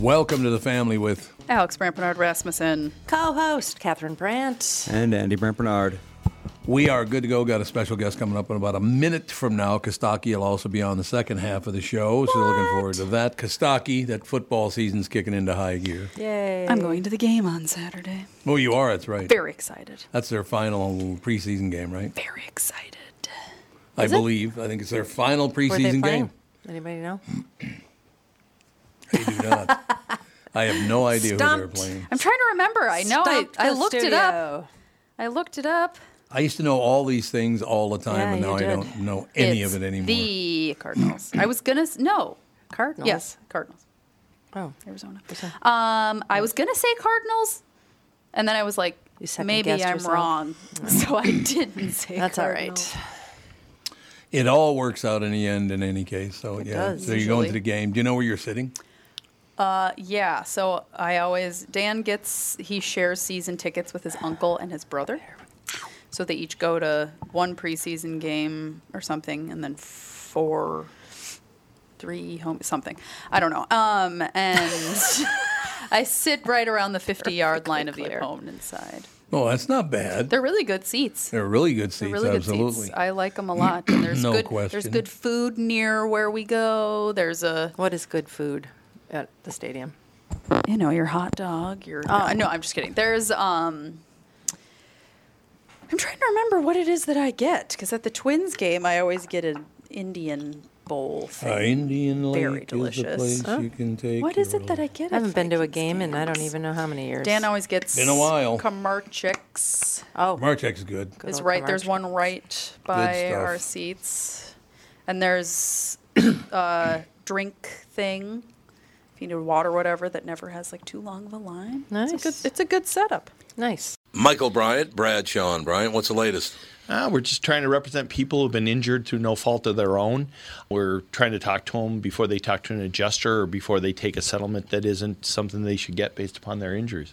Welcome to the family with Alex Brant Bernard Rasmussen. Co-host Catherine Brandt. And Andy Brent Bernard. We are good to go. Got a special guest coming up in about a minute from now. Costaki will also be on the second half of the show, so looking forward to that. Costaki, that football season's kicking into high gear. Yay. I'm going to the game on Saturday. Oh, you are. That's right. Very excited. That's their final preseason game, right? Very excited. I Is it? believe. I think it's their final Where are they preseason game. Anybody know? They do not. I have no idea who they're playing. I'm trying to remember. I know I, I the looked it up. I looked it up. I used to know all these things all the time, Yeah, and now I don't know any It's of it anymore. The Cardinals. I was gonna s- no. Cardinals. Yes, Cardinals. Oh. Arizona. Um, I was gonna say Cardinals, and then I was like, maybe I'm yourself. wrong, so I didn't say. That's all Cardinals. right. It all works out in the end, in any case. So yeah. does, so you're going to the game. Do you know where you're sitting? Uh, yeah. So I always Dan gets he shares season tickets with his uncle and his brother, so they each go to one preseason game or something, and then four, three home something. I don't know. Um, and I sit right around the 50 yard line of the clear. opponent's side. Oh, that's not bad. They're really good seats. They're really good seats. They're really good absolutely. seats. I like them a lot. And there's No good question. there's good food near where we go. There's a What is good food at the stadium? you know your hot dog. Your Oh. no, I'm just kidding. There's um. I'm trying to remember what it is that I get because at the Twins game I always get an Indian bowl thing. Uh, Indian Lake Very is delicious. the place you can take. What is it that I get? I haven't been to a Vikings game in I don't even know how many years. Dan always gets Been a while. Kramarczuk's Oh, Marchek's good. good is old right. There's one right by our seats, and there's a drink thing. If you need water, whatever, that never has like too long of a line. It's a Nice. good. It's a good setup. Nice. Michael Bryant, Bradshaw Bryant, what's the latest? Uh, we're just trying to represent people who've been injured through no fault of their own. We're trying to talk to them before they talk to an adjuster or before they take a settlement that isn't something they should get based upon their injuries.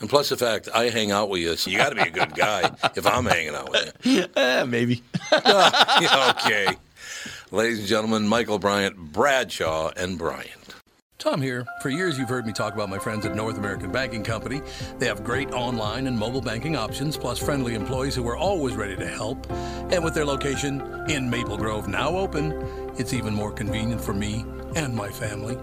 And plus the fact I hang out with you, so you got to be a good guy if I'm hanging out with you. Eh, maybe. okay. Ladies and gentlemen, Michael Bryant, Bradshaw, and Bryant. Tom here. For years, you've heard me talk about my friends at North American Banking Company. They have great online and mobile banking options, plus friendly employees who are always ready to help. And with their location in Maple Grove now open, it's even more convenient for me and my family.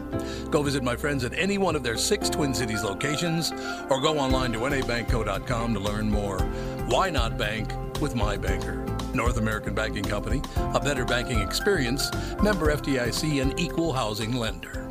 Go visit my friends at any one of their six Twin Cities locations or go online to nabankco.com to learn more. Why not bank with my banker? North American Banking Company, a better banking experience, member FDIC, and equal housing lender.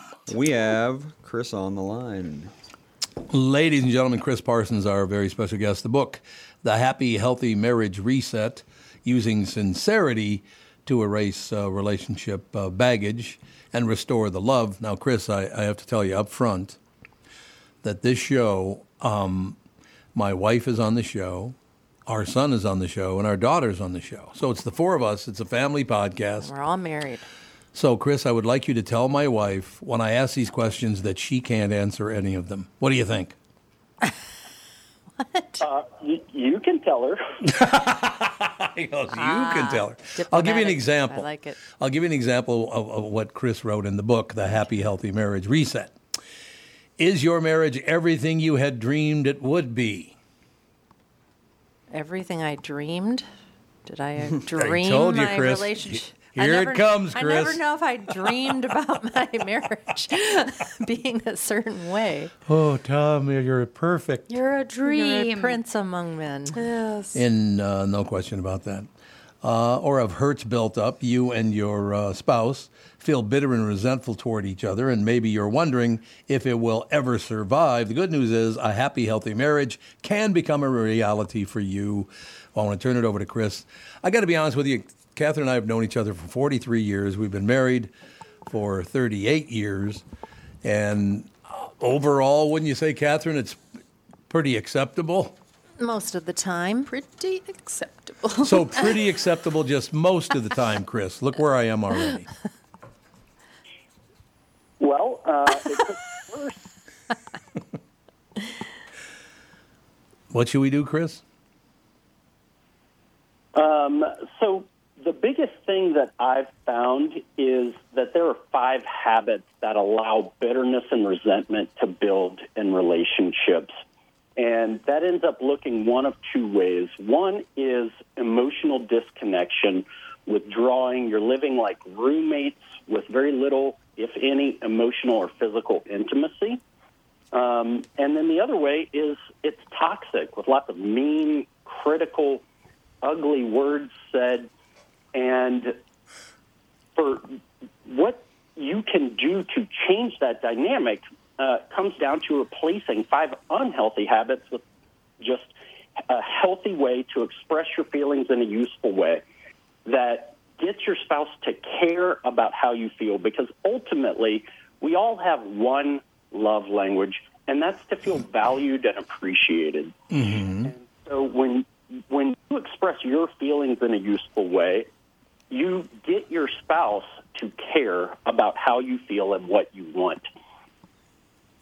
We have Chris on the line. Ladies and gentlemen, Chris Parsons, our very special guest. The book, The Happy, Healthy Marriage Reset Using Sincerity to Erase uh, Relationship uh, Baggage and Restore the Love. Now, Chris, I, I have to tell you up front that this show, um, my wife is on the show, our son is on the show, and our daughter's on the show. So it's the four of us. It's a family podcast. We're all married. So, Chris, I would like you to tell my wife when I ask these questions that she can't answer any of them. What do you think? Uh, you, you can tell her. He goes, you can tell her. I'll give you an example. I like it. I'll give you an example of, of what Chris wrote in the book, The Happy, Healthy Marriage Reset. Is your marriage everything you had dreamed it would be? Everything I dreamed. Did I dream told you, my Chris. relationship? Here I it comes, Chris. I never know if I dreamed about my marriage being a certain way. Oh, Tom, you're perfect. You're a dream. You're a prince among men. Yes. In uh, no question about that. Uh, or have hurts built up, you and your uh, spouse feel bitter and resentful toward each other, and maybe you're wondering if it will ever survive. The good news is a happy, healthy marriage can become a reality for you. I want to turn it over to Chris. I got to be honest with you, Catherine and I have known each other for 43 years. We've been married for 38 years, and uh, overall, wouldn't you say, Catherine, it's pretty acceptable? Most of the time. Pretty acceptable. So pretty acceptable just most of the time, Chris. Look where I am already. Well, uh, it took first. What should we do, Chris? Um, so the biggest thing that I've found is that there are five habits that allow bitterness and resentment to build in relationships. And that ends up looking one of two ways. One is emotional disconnection, withdrawing. You're living like roommates with very little, if any, emotional or physical intimacy. Um, and then the other way is it's toxic with lots of mean, critical, ugly words said. And for what you can do to change that dynamic uh, comes down to replacing five unhealthy habits with just a healthy way to express your feelings in a useful way that gets your spouse to care about how you feel because ultimately we all have one love language and that's to feel valued and appreciated. And so when when you express your feelings in a useful way, you get your spouse to care about how you feel and what you want.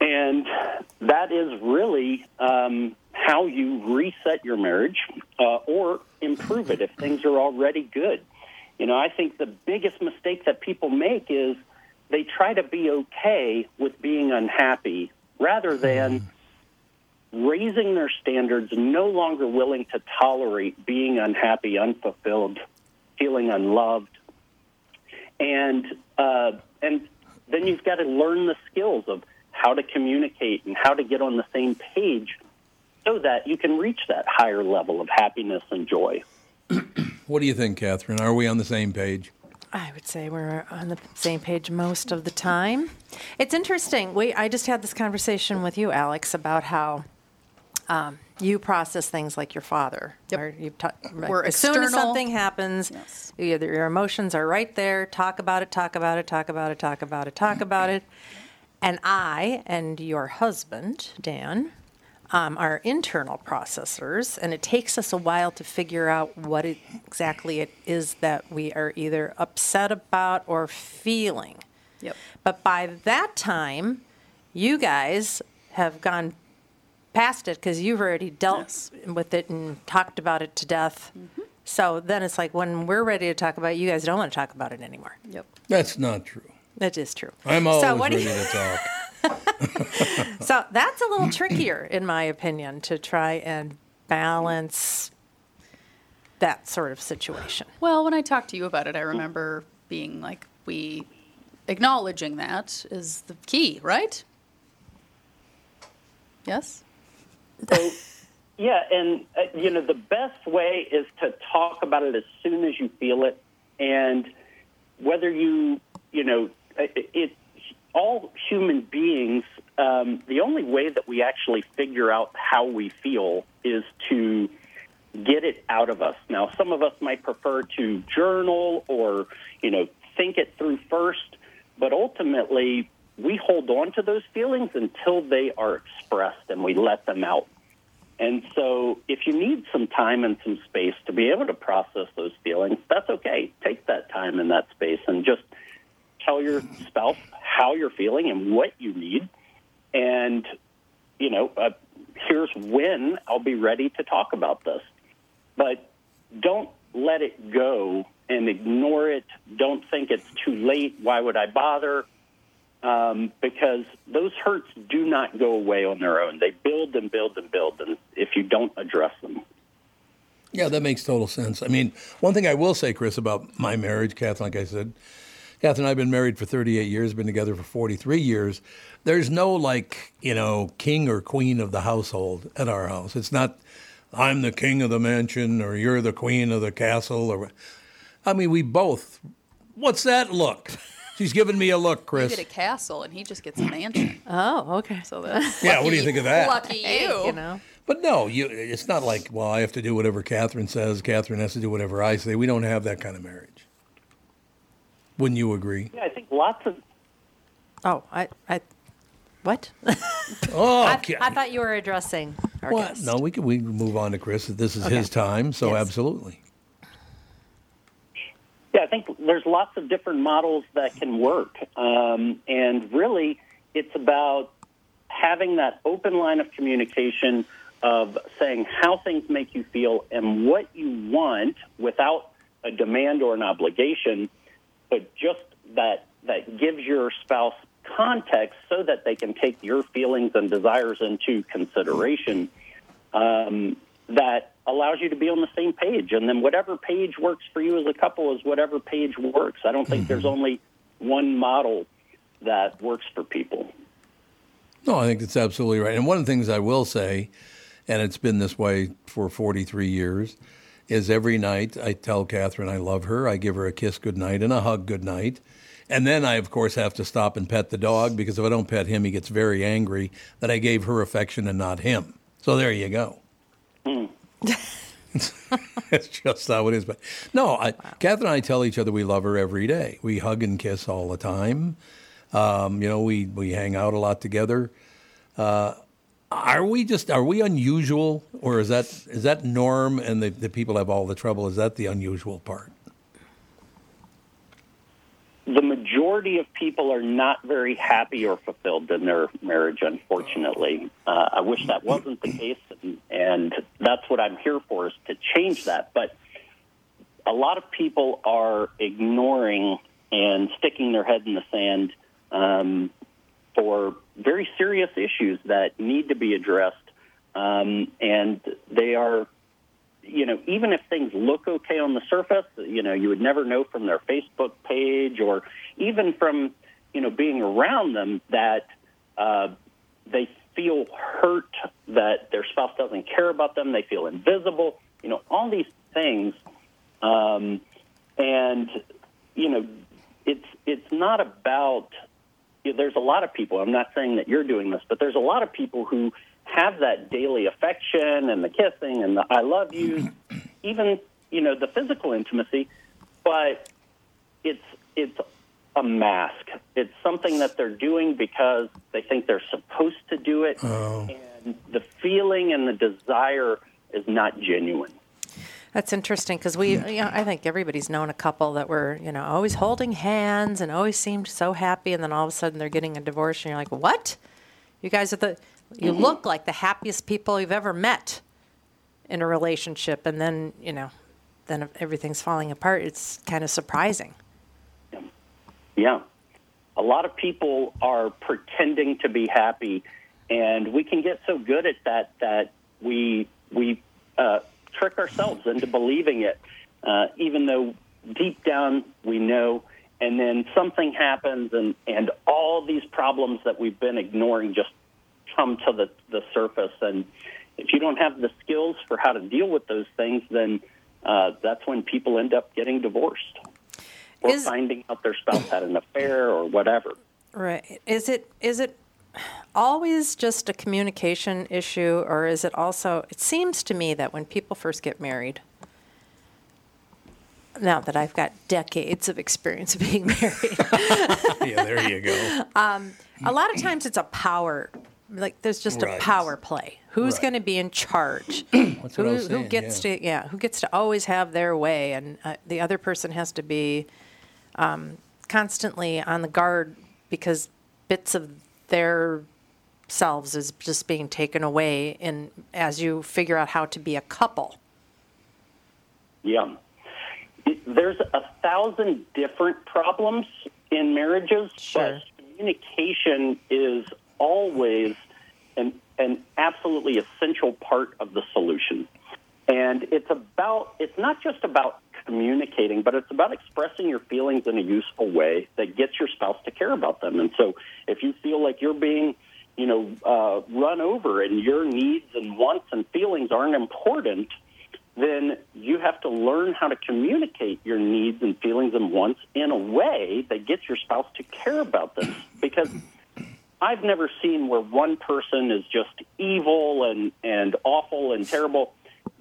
And that is really um, how you reset your marriage uh, or improve it if things are already good. You know, I think the biggest mistake that people make is they try to be okay with being unhappy rather than raising their standards, no longer willing to tolerate being unhappy, unfulfilled, feeling unloved, and uh, and then you've got to learn the skills of how to communicate and how to get on the same page, so that you can reach that higher level of happiness and joy. What do you think, Catherine? Are we on the same page? I would say we're on the same page most of the time. It's interesting. We I just had this conversation with you, Alex, about how um, you process things like your father. Yep. Or you ta- We're as soon as something happens, Yes. either your emotions are right there. Talk about it. Talk about it. Talk about it. Talk about it. Talk about it. And I and your husband, Dan, um, are internal processors, and it takes us a while to figure out what it, exactly it is that we are either upset about or feeling. Yep. But by that time, you guys have gone past it because you've already dealt Yes. with it and talked about it to death. Mm-hmm. So then it's like when we're ready to talk about it, you guys don't want to talk about it anymore. Yep. That's not true. That is true. I'm always so what ready you, to talk. So that's a little trickier, in my opinion, to try and balance that sort of situation. Well, when I talked to you about it, I remember being like, we acknowledging that is the key, right? Yes? So, yeah, and uh, you know the best way is to talk about it as soon as you feel it, and whether you, you know, it. it all human beings. Um, the only way that we actually figure out how we feel is to get it out of us. Now, some of us might prefer to journal or, you know, think it through first, but ultimately we hold on to those feelings until they are expressed and we let them out. And so if you need some time and some space to be able to process those feelings, that's okay. Take that time and that space and just tell your spouse how you're feeling and what you need. And, you know, uh, here's when I'll be ready to talk about this. But don't let it go and ignore it. Don't think it's too late. Why would I bother? Um, because those hurts do not go away on their own. They build and build and build, and if you don't address them. Yeah, that makes total sense. I mean, one thing I will say, Chris, about my marriage, Catherine, like I said, Catherine and I have been married for 38 years, been together for 43 years. There's no like, you know, king or queen of the household at our house. It's not, I'm the king of the mansion or you're the queen of the castle. Or, I mean, we both. What's that look? She's giving me a look, You Chris. get a castle, and he just gets a mansion. Oh, okay. So that's Yeah, what do you think of that? lucky Hey, you. you know. But no, you, it's not like, well, I have to do whatever Catherine says. Catherine has to do whatever I say. We don't have that kind of marriage. Wouldn't you agree? Yeah, I think lots of Oh, I, I, what? Oh, I, okay. I thought you were addressing our What? guest. No, we can we move on to Chris. This is Okay. his time, so Yes. absolutely. Yeah, I think there's lots of different models that can work. Um, and really, it's about having that open line of communication of saying how things make you feel and what you want without a demand or an obligation, but just that, that gives your spouse context so that they can take your feelings and desires into consideration. Um, that allows you to be on the same page. And then whatever page works for you as a couple is whatever page works. I don't think there's mm-hmm. only one model that works for people. No, I think that's absolutely right. And one of the things I will say, and it's been this way for 43 years, is every night I tell Catherine I love her. I give her a kiss goodnight and a hug goodnight. And then I, of course, have to stop and pet the dog because if I don't pet him, he gets very angry that I gave her affection and not him. So there you go. Hmm. It's just how it is. But no, I, Catherine and I tell each other we love her every day. We hug and kiss all the time. Um, you know, we, we hang out a lot together. Uh, are we just are we unusual, or is that is that norm and the, the people have all the trouble? Is that the unusual part? The majority of people are not very happy or fulfilled in their marriage, unfortunately. Uh, I wish that wasn't the case, and, and that's what I'm here for is to change that. But a lot of people are ignoring and sticking their head in the sand um, for very serious issues that need to be addressed. Um, and they are, you know, even if things look okay on the surface, you know, you would never know from their Facebook page or even from, you know, being around them that uh, they feel hurt, that their spouse doesn't care about them, they feel invisible, you know, all these things. Um, and, you know, it's, it's not about you there's a lot of people. I'm not saying that you're doing this, but there's a lot of people who have that daily affection and the kissing and the I love you, even you know the physical intimacy, but it's it's a mask. It's something that they're doing because they think they're supposed to do it, oh. and the feeling and the desire is not genuine. That's interesting because we, you know, I think everybody's known a couple that were, you know, always holding hands and always seemed so happy, and then all of a sudden they're getting a divorce, and you're like, what? You guys are the, you look like the happiest people you've ever met in a relationship, and then, you know, then everything's falling apart. It's kind of surprising. Yeah. A lot of people are pretending to be happy, and we can get so good at that that we we uh, trick ourselves into believing it, uh, even though deep down we know. And then something happens, and and all these problems that we've been ignoring just come to the the surface. And if you don't have the skills for how to deal with those things, then uh, that's when people end up getting divorced or Is- finding out their spouse had an affair or whatever. Right. Is it is it always just a communication issue or is it also it seems to me that when people first get married now that I've got decades of experience of being married, Yeah, there you go. a lot of times it's a power like there's just Right. a power play. Who's Right. going to be in charge? That's who, what I was who gets yeah. to yeah who gets to always have their way and uh, the other person has to be um, constantly on the guard because bits of their selves is just being taken away in as you figure out how to be a couple Yeah. There's a thousand different problems in marriages, Sure. but communication is always an, an absolutely essential part of the solution. And it's about, it's not just about communicating, but it's about expressing your feelings in a useful way that gets your spouse to care about them. And so if you feel like you're being, you know, uh, run over and your needs and wants and feelings aren't important, then you have to learn how to communicate your needs and feelings and wants in a way that gets your spouse to care about them. Because I've never seen where one person is just evil and, and awful and terrible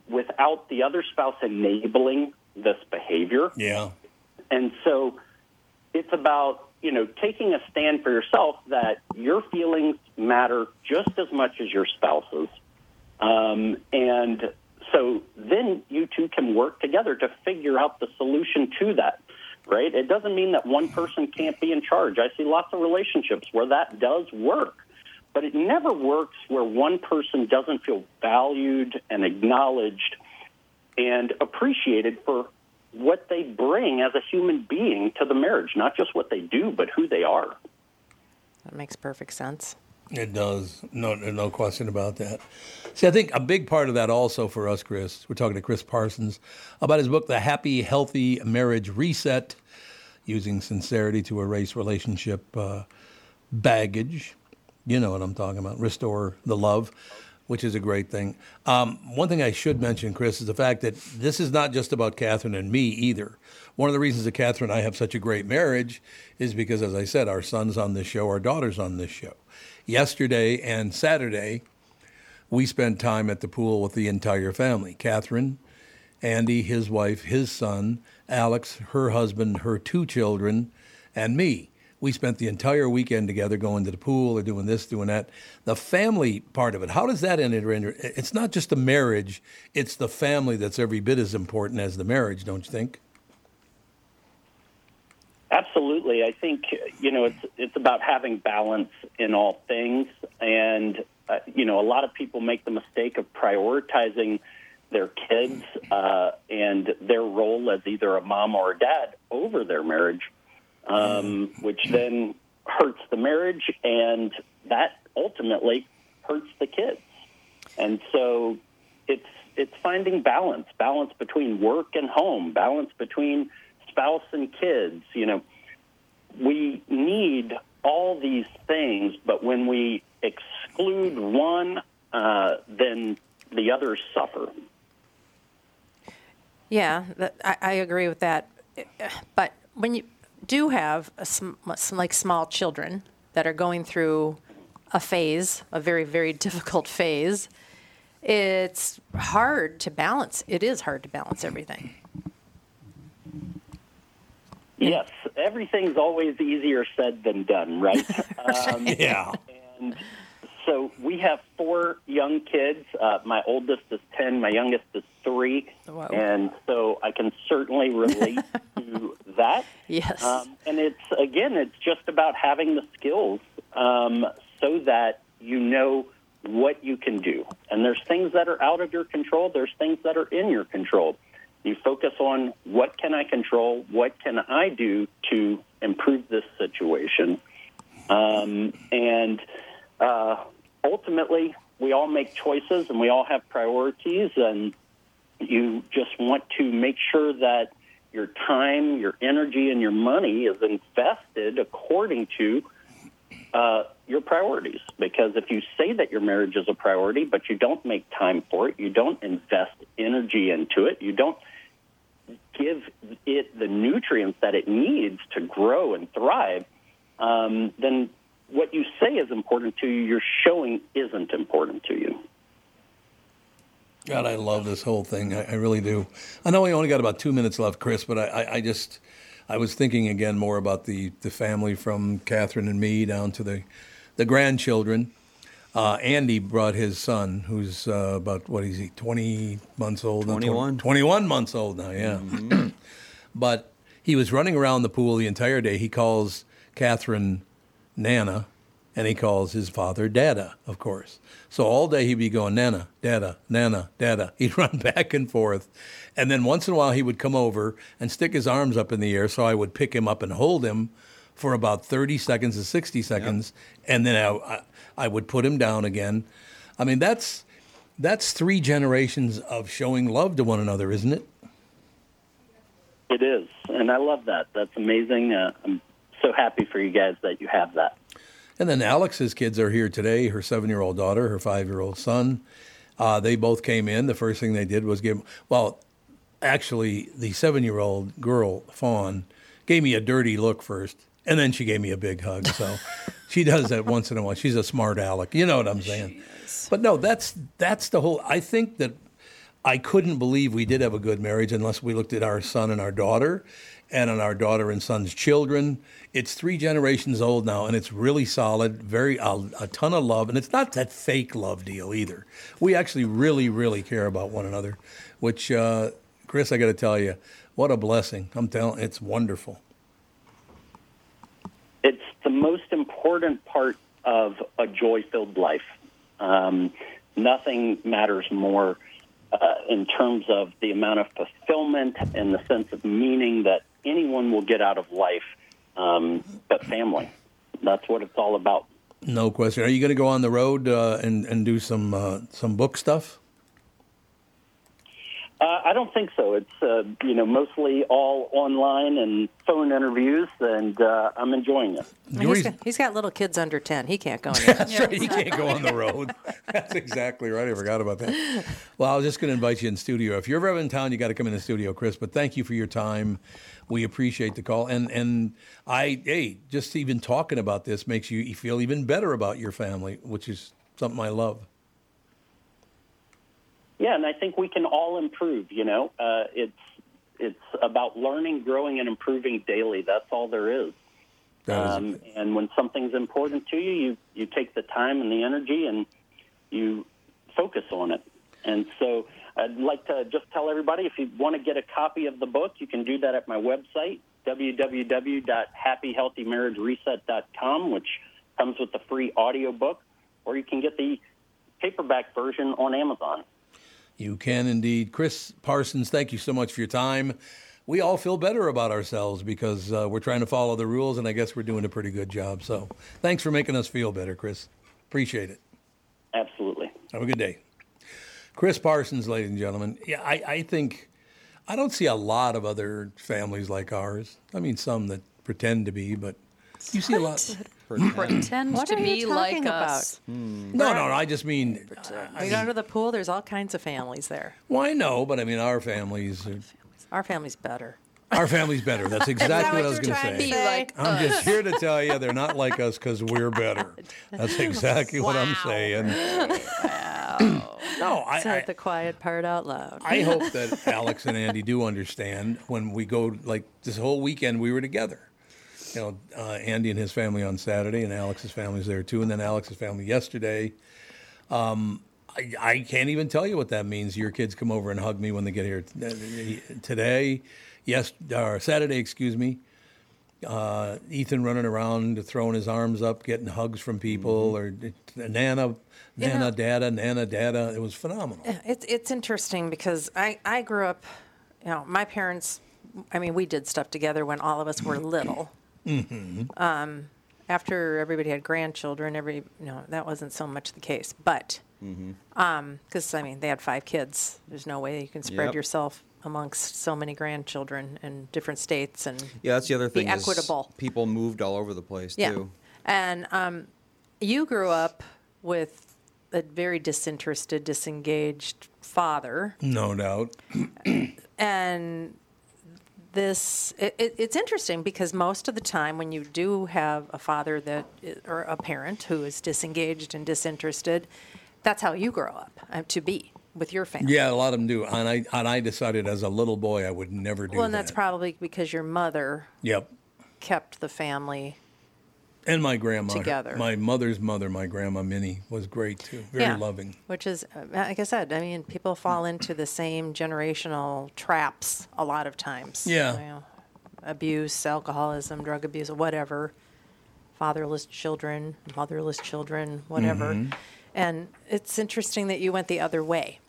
without the other spouse enabling this behavior. Yeah. And so it's about, you know, taking a stand for yourself that your feelings matter just as much as your spouse's. Um, and so then you two can work together to figure out the solution to that, right? It doesn't mean that one person can't be in charge. I see lots of relationships where that does work, but it never works where one person doesn't feel valued and acknowledged and appreciated for what they bring as a human being to the marriage, not just what they do, but who they are. That makes perfect sense. It does. No, no question about that. See, I think a big part of that also for us, Chris, we're talking to Chris Parsons about his book, The Happy, Healthy Marriage Reset Using Sincerity to Erase Relationship uh, Baggage. You know what I'm talking about. Restore the Love, which is a great thing. Um, one thing I should mention, Chris, is the fact that this is not just about Catherine and me either. One of the reasons that Catherine and I have such a great marriage is because, as I said, our son's on this show, our daughter's on this show yesterday and Saturday, we spent time at the pool with the entire family. Catherine, Andy, his wife, his son, Alex, her husband, her two children, and me. We spent the entire weekend together going to the pool or doing this, doing that. The family part of it, how does that enter? It's not just the marriage, it's the family that's every bit as important as the marriage, don't you think? Absolutely, I think you know it's it's about having balance in all things, and uh, you know a lot of people make the mistake of prioritizing their kids uh, and their role as either a mom or a dad over their marriage, um, which then hurts the marriage, and that ultimately hurts the kids. And so it's it's finding balance, balance between work and home, balance between spouse and kids. You know, we need all these things, but when we exclude one, uh, then the others suffer. Yeah, that, I, I agree with that. But when you do have a, some like small children that are going through a phase, a very very difficult phase, it's hard to balance. It is hard to balance everything. Yes, everything's always easier said than done, right? um, yeah. And so we have four young kids. Uh, my oldest is 10, my youngest is three. Wow. And so I can certainly relate to that. Yes. Um, and it's, again, it's just about having the skills um, so that you know what you can do. And there's things that are out of your control, there's things that are in your control. You focus on what can I control, what can I do to improve this situation, um, and uh, ultimately we all make choices and we all have priorities, and you just want to make sure that your time, your energy, and your money is invested according to uh, your priorities. Because if you say that your marriage is a priority, but you don't make time for it, you don't invest energy into it, you don't give it the nutrients that it needs to grow and thrive, um, then what you say is important to you, you're showing isn't important to you. God, I love this whole thing. I, I, really do. I know we only got about two minutes left, Chris, but I, I, I, just, I was thinking again more about the, the family from Catherine and me down to the, the grandchildren. Uh, Andy brought his son, who's uh, about, what is he, 20 months old? 21. 21 months old now, yeah. Mm-hmm. but he was running around the pool the entire day. He calls Catherine Nana, and he calls his father Dada, of course. So all day he'd be going, Nana, Dada, Nana, Dada. He'd run back and forth. And then once in a while he would come over and stick his arms up in the air so I would pick him up and hold him for about 30 seconds to 60 seconds, and then I, I, I would put him down again. I mean, that's that's three generations of showing love to one another, isn't it? It is, and I love that. That's amazing. Uh, I'm so happy for you guys that you have that. And then Alex's kids are here today. Her seven-year-old daughter, her five-year-old son. Uh, they both came in. The first thing they did was give. Well, actually, the seven-year-old girl, Fawn, gave me a dirty look first, and then she gave me a big hug. So she does that once in a while. She's a smart aleck. You know what I'm saying? But no, that's that's the whole. I think that I couldn't believe we did have a good marriage unless we looked at our son and our daughter, and on our daughter and son's children. It's three generations old now, and it's really solid. Very a, a ton of love, and it's not that fake love deal either. We actually really, really care about one another, which uh, Chris, I got to tell you, what a blessing. I'm telling, it's wonderful. The most important part of a joy-filled life. Um, nothing matters more uh, in terms of the amount of fulfillment and the sense of meaning that anyone will get out of life, um, but family. That's what it's all about. No question. Are you going to go on the road uh, and and do some uh, some book stuff? Uh, I don't think so. It's uh, you know mostly all online and phone interviews, and uh, I'm enjoying it. The He's reason- got, he's got little kids under 10. He can't go anywhere. That's right. You can't go on the road. That's exactly right. I forgot about that. Well, I was just going to invite you in studio. If you're ever in town, you got to come in the studio, Chris. But thank you for your time. We appreciate the call, and and I hey, just even talking about this makes you feel even better about your family, which is something I love. Yeah, and I think we can all improve. You know, uh, it's it's about learning, growing, and improving daily. That's all there is. Um, and when something's important to you, you you take the time and the energy, and you focus on it. And so, I'd like to just tell everybody if you want to get a copy of the book, you can do that at my website www.happyhealthymarriagereset.com, which comes with the free audio book, or you can get the paperback version on Amazon. You can indeed. Chris Parsons, thank you so much for your time. We all feel better about ourselves because uh, we're trying to follow the rules, and I guess we're doing a pretty good job. So thanks for making us feel better, Chris. Appreciate it. Absolutely. Have a good day. Chris Parsons, ladies and gentlemen. Yeah, I, I think I don't see a lot of other families like ours. I mean, some that pretend to be, but you see a lot. Pretend What to are you be like about? Hmm. us. No, no, no. I just mean, We go to the pool, there's all kinds of families there. well, I know, but I mean, our families, are, Our family's better. our family's better. That's exactly what, I was going to say. Be like I'm just here to tell you they're not like us because we're better. That's exactly what I'm saying. No, I, Said I, the quiet part out loud. I hope that Alex and Andy do understand when we go, like this whole weekend we were together. You know, uh, Andy and his family on Saturday, and Alex's family's there too, and then Alex's family yesterday. Um, I, I can't even tell you what that means. Your kids come over and hug me when they get here t- today, yes, or Saturday, excuse me. Uh, Ethan running around, throwing his arms up, getting hugs from people, or Nana, Nana, know- Dada, Nana, Dada. It was phenomenal. It's it's interesting because I I grew up, you know, my parents. I mean, we did stuff together when all of us were little. Um, after everybody had grandchildren, every know that wasn't so much the case. But because I mean, they had five kids. There's no way you can spread Yep. yourself amongst so many grandchildren in different states and Yeah, that's the other thing. equitable. people moved all over the place yeah. too. And um, you grew up with a very disinterested, disengaged father. No doubt. and this it, it, it's interesting because most of the time when you do have a father that or a parent who is disengaged and disinterested that's how you grow up uh, to be with your family Yeah, a lot of them do. And I and I decided as a little boy I would never do well and that. that's probably because your mother Yep. kept the family And my grandma. Together. My mother's mother, my grandma Minnie, was great too. Very Yeah. loving. which is like i said i mean people fall into the same generational traps a lot of times Yeah. You know, abuse alcoholism drug abuse whatever fatherless children motherless children whatever Mm-hmm. and it's interesting that you went the other way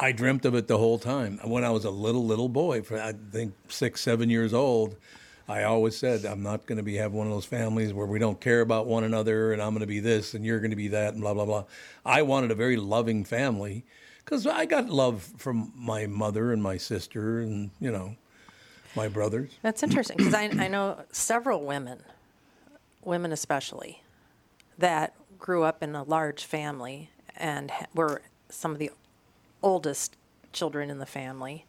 I dreamt of it the whole time. When I was a little little boy, I think six, seven years old, I always said I'm not going to be have one of those families where we don't care about one another, and I'm going to be this and you're going to be that, and blah blah blah. I wanted a very loving family because I got love from my mother and my sister, and you know, my brothers. That's interesting because I, I know several women, women especially, that grew up in a large family and were some of the oldest children in the family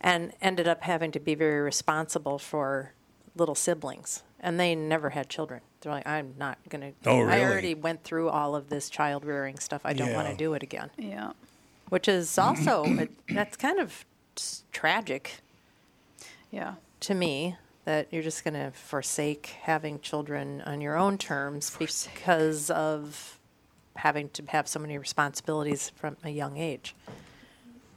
and ended up having to be very responsible for little siblings. And they never had children. They're like, I'm not going to. Oh, really? I already went through all of this child rearing stuff. I don't want to do it again. Yeah. Which is also, a, that's kind of tragic Yeah. to me that you're just going to forsake having children on your own terms because of having to have so many responsibilities from a young age.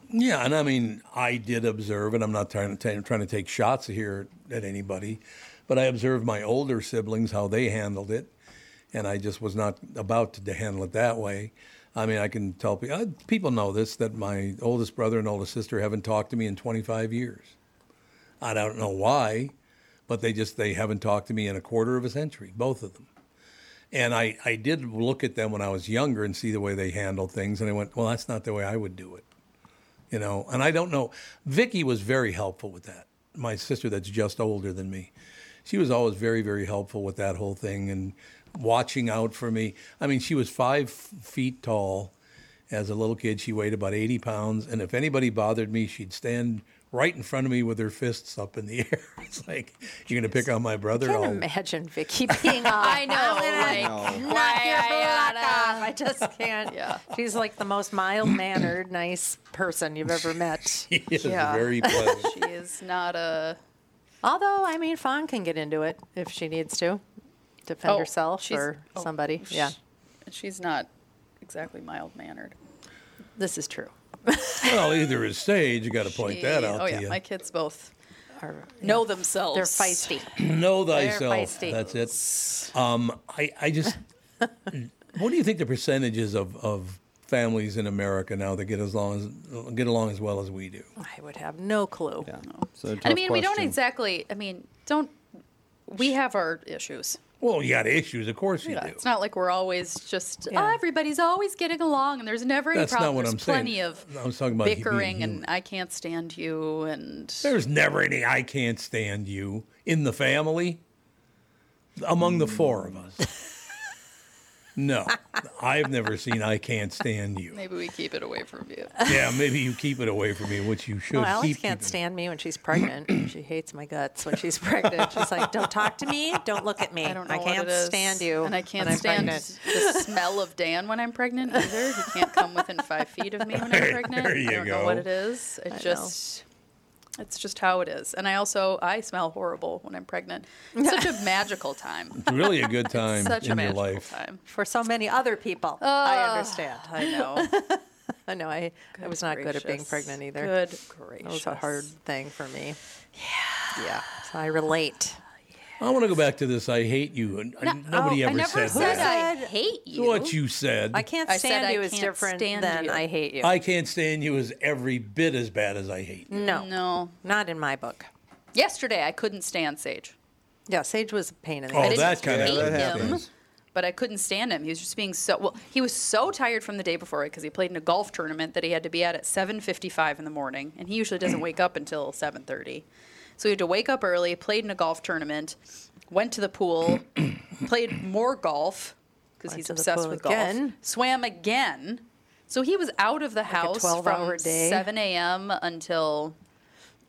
Yeah, and I mean, I did observe, and I'm not trying to ta- trying to take shots here at anybody, but I observed my older siblings how they handled it, and I just was not about to handle it that way. I mean, I can tell people, uh, people know this that my oldest brother and oldest sister haven't talked to me in 25 years. I don't know why, but they just they haven't talked to me in a quarter of a century, both of them. And I, I did look at them when I was younger and see the way they handled things, and I went, well, that's not the way I would do it you know and i don't know vicky was very helpful with that. My sister that's just older than me she was always very very helpful with that whole thing and watching out for me. I mean she was five feet tall. As a little kid she weighed about 80 pounds and if anybody bothered me she'd stand right in front of me with her fists up in the air it's like you're going to pick on my brother I can't I'll- imagine Vicky being all, I know. I'm gonna Like, knock your I block off. I just can't. Yeah. She's like the most mild mannered, nice person you've ever met. she is Yeah. very pleasant She is not a. Although, I mean, Fawn can get into it if she needs to defend Oh, herself she's- or oh, somebody. sh- Yeah, She's not exactly mild mannered. this is true. Well either is sage you got to point that out Oh to yeah, you my kids both Or- know themselves. They're feisty. Know They're thyself. feisty. That's it. Um, I, I just, what do you think the percentages of, of families in America now that get as long as get along as well as we do? I would have no clue. Yeah. So I mean, we don't exactly. I mean, don't. We have our issues. Well, you got issues, of course you Yeah, do. it's not like we're always just. Ah, yeah. Oh, everybody's always getting along, and there's never any That's not what there's I'm saying. plenty of I was talking about bickering, and. I can't stand you, and There's never any I can't stand you in the family among the four of us. No, I've never seen I can't stand you. maybe we keep it away from you. Yeah, maybe you keep it away from me, which you should Well, Alex keep. can't stand me when she's pregnant. she hates my guts when she's pregnant. She's like, "Don't talk to me. Don't look at me. I don't know I can't what it is. stand you." and I can't I'm stand pregnant." the smell of Dan when I'm pregnant either. He can't come within five feet of me when I'm pregnant. There you I don't know what go. it is. It know. just. It's just how it is. And I also I smell horrible when I'm pregnant. It's such a magical time. Really a good time Such a in your life. time. For so many other people, I ah, understand. I know. I know. I, I was not good at being pregnant either. Good gracious. That was a hard thing for me. Yeah. Yeah. So I relate. I want to go back to this. I hate you, and and nobody oh, ever I never said, said, that. I hate you. What you said. I can't I said stand I you is can't different stand than you. I hate you. I can't stand you is every bit as bad as I hate you. no, No. not in my book. Yesterday I couldn't stand Sage. Yeah, Sage was a pain in the Oh, I didn't that kind of hate that him, happens. but I couldn't stand him. He was just being so well. He was so tired from the day before because he played in a golf tournament that he had to be at at 7:55 in the morning, and he usually doesn't wake up until 7:30. So he had to wake up early, played in a golf tournament, went to the pool, played more golf because Went he's to the obsessed pool with again. golf. Swam again. So he was out of the house from 12-hour day. 7 a.m. until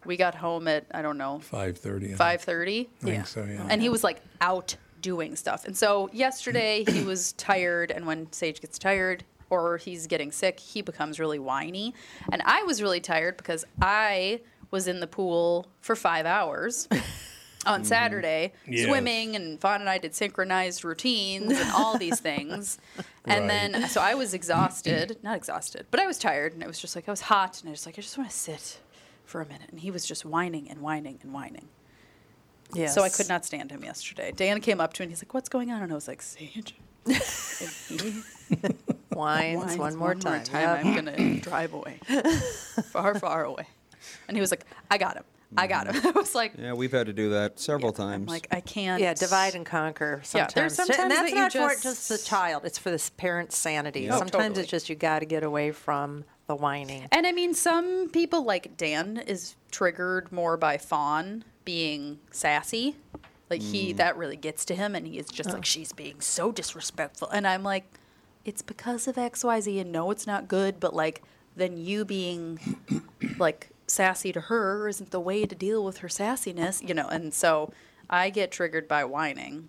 we got home at I don't know Five thirty. 5:30. I think so. Yeah. And he was like out doing stuff. And so yesterday he was tired, and when Sage gets tired or he's getting sick, he becomes really whiny. And I was really tired because I was in the pool for five hours. On mm-hmm. Saturday, Yes. swimming, and Fawn and I did synchronized routines and all these things. And Right. then, so I was exhausted, not exhausted, but I was tired, and it was just like I was hot, and I was like, I just want to sit for a minute. And he was just whining and whining and whining. Yes. So I could not stand him yesterday. Dan came up to me and he's like, "What's going on?" And I was like, "Sage." and he whines, whines one more time. Yep. I'm gonna drive away, far, far away. And he was like, "I got him. I got him. I was like, Yeah, we've had to do that several I'm times. like, I can't. Yeah, divide and conquer. Yeah, there's sometimes and that's that you not for just- just the child; it's for the parent's sanity. Yeah. Oh, Sometimes totally. it's just you got to get away from the whining. And I mean, some people like Dan is triggered more by Fawn being sassy. Like he, Mm. that really gets to him, and he is just Oh. like, she's being so disrespectful. And I'm like, it's because of X, Y, Z, and no, it's not good. But like, then you being like sassy to her isn't the way to deal with her sassiness, you know. And so I get triggered by whining,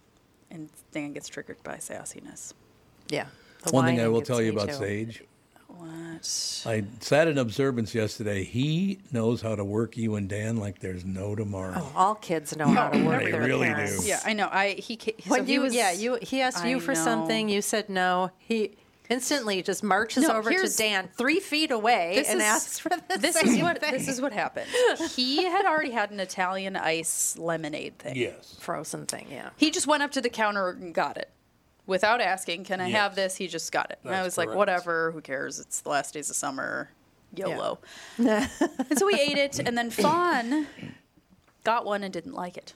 and Dan gets triggered by sassiness. Yeah. the One thing I will tell you about too. Sage, What? I sat in observance yesterday. He knows how to work you and Dan like there's no tomorrow. Oh, all kids know how to work They their really parents. do. Yeah, I know. I he so When he you, was yeah, you he asked you for know. something, you said no. He instantly just marches No, over to Dan three feet away This and is- asks for the this same is what thing. this is what happened. He had already had an Italian ice lemonade thing. Yes. frozen thing. Yeah. He just went up to the counter and got it. Without asking, can I have this? He just got it. and I That's was like, whatever, who cares? It's the last days of summer. YOLO. and so we ate it, and then Fawn got one and didn't like it.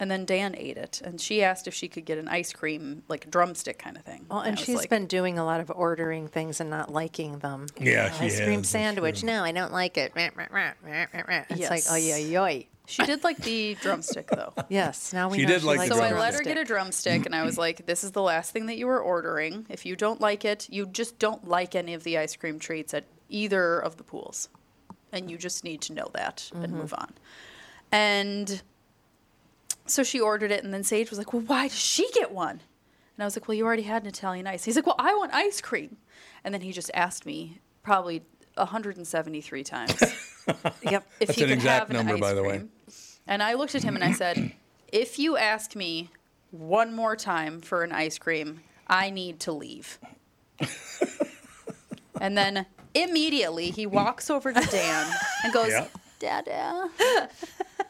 And then Dan ate it, and she asked if she could get an ice cream, like drumstick kind of thing. Well, and I was she's like, been doing a lot of ordering things and not liking them. Yeah, she ice cream has, that's sandwich. No, I don't like it. It's like, oh yeah, yoy. She did like the drumstick though. Yes, now we She know did like the likes So I let her get a drumstick, and I was like, "This is the last thing that you were ordering. If you don't like it, you just don't like any of the ice cream treats at either of the pools, and you just need to know that and mm-hmm. move on." And so she ordered it, and then Sage was like, "Well, why does she get one?" And I was like, "Well, you already had an Italian ice." He's like, "Well, I want ice cream," and then he just asked me probably 173 times Yep. if That's he an could exact have an number, ice by the way. And I looked at him and I said, "If you ask me one more time for an ice cream, I need to leave." and then immediately he walks over to Dan and goes, Yeah. "Dada."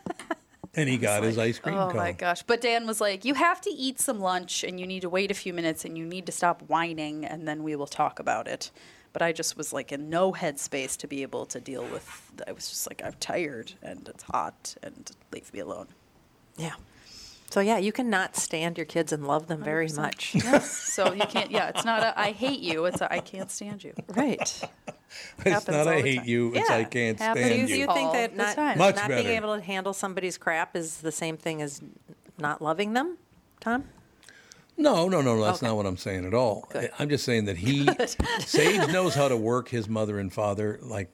And he got his ice cream oh cone. Oh cone. my gosh. But Dan was like, "You have to eat some lunch and you need to wait a few minutes and you need to stop whining and then we will talk about it." But I just was like in no headspace to be able to deal with. I was just like, I'm tired and it's hot and leave me alone. Yeah. So yeah, you cannot stand your kids and love them very 100%. much. Yes. So you can't. Yeah. It's not. A, I hate you. It's. A, I can't stand you. right. it's happens not I hate time. you, it's Yeah, I can't happens. Do you, stand do you. you All think that not, not better. being able to handle somebody's crap is the same thing as not loving them, Tom? No, no, no, no. that's Okay. not what I'm saying at all. Good. I'm just saying that he, Sage knows how to work his mother and father like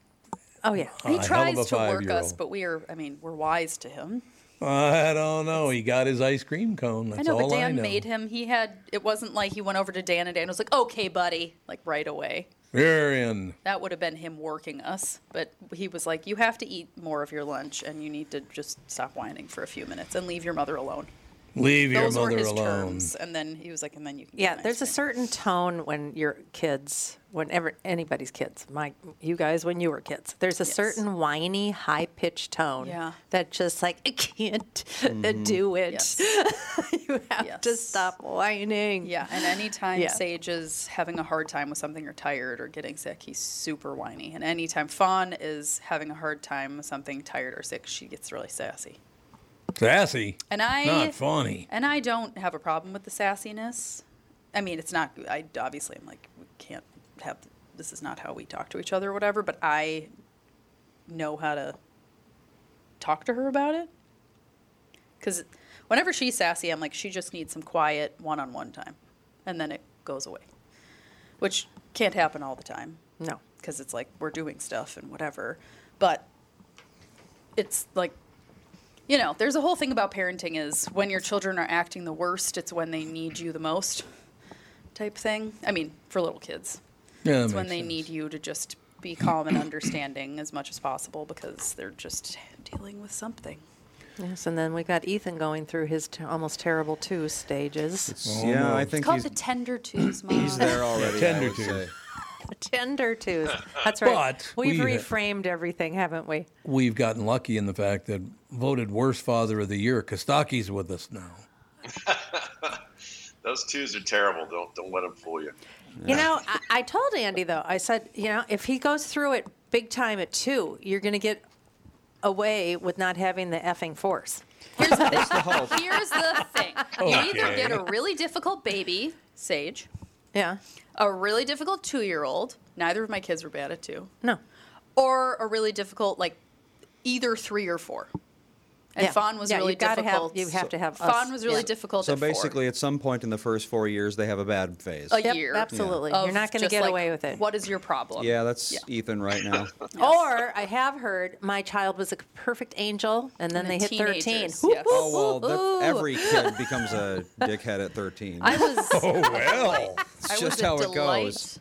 Oh yeah. He tries to work us, but we are. I mean, we're wise to him. I don't know. He got his ice cream cone. That's I know, all but I Dan know. made him. He had. It wasn't like he went over to Dan and Dan was like, "Okay, buddy," like right away. You're in. That would have been him working us. But he was like, "You have to eat more of your lunch, and you need to just stop whining for a few minutes and leave your mother alone." Leave your Those were mother his alone. terms. And then he was like, "And then you can." get Yeah, an there's a ice cream." certain tone when your kids, whenever anybody's kids, my you guys when you were kids, there's a Yes. certain whiny, high pitched tone Yeah. that just like I can't Mm-hmm. do it. Yes. you have to stop whining. Yeah, and anytime Yeah. Sage is having a hard time with something or tired or getting sick, he's super whiny. And anytime Fawn is having a hard time with something tired or sick, she gets really sassy. Sassy. And I Not funny. And I don't have a problem with the sassiness. I mean, it's not. I obviously I'm like we can't have. This is not how we talk to each other or whatever. But I know how to talk to her about it. Because whenever she's sassy, I'm like, she just needs some quiet one-on-one time, and then it goes away, which can't happen all the time No. because it's like we're doing stuff and whatever. But it's like, you know, there's a whole thing about parenting is when your children are acting the worst, it's when they need you the most type thing. I mean, for little kids, Yeah, it's when they sense. need you to just be calm and understanding as much as possible because they're just dealing with something. Yes, and then we've got Ethan going through his t- almost terrible two stages. Oh, yeah, I think It's called he's, the tender twos, mom. he's there already. Tender I would to. say. Tender twos. That's right. But We've we- reframed everything, haven't we? We've gotten lucky in the fact that voted worst father of the year. Costaki's with us now. Those twos are terrible. Don't don't let them fool you. You know, I, I told Andy though. I said, you know, if he goes through it big time at two, you're going to get away with not having the effing force. Here's the That's the. Here's the thing. You either Okay. get a really difficult baby, Sage, Yeah. a really difficult two year old, neither of my kids were bad at two, No. or a really difficult, like either three or four. And Yeah. Fawn was Yeah, really you gotta have- difficult. you have to have Fawn us- was really yeah. difficult So at four. basically, at some point in the first four years, they have a bad phase. a Yep, year. absolutely. of You're not going to get like, away with it. What is your problem? Yeah, that's Yeah. Ethan right now. Or I have heard my child was a perfect angel, and then And they then hit 13. teenagers, Whoop, yes. Oh well, that, whoop. every kid becomes a dickhead at 13. I was. Oh, well. I It's was just a how it goes.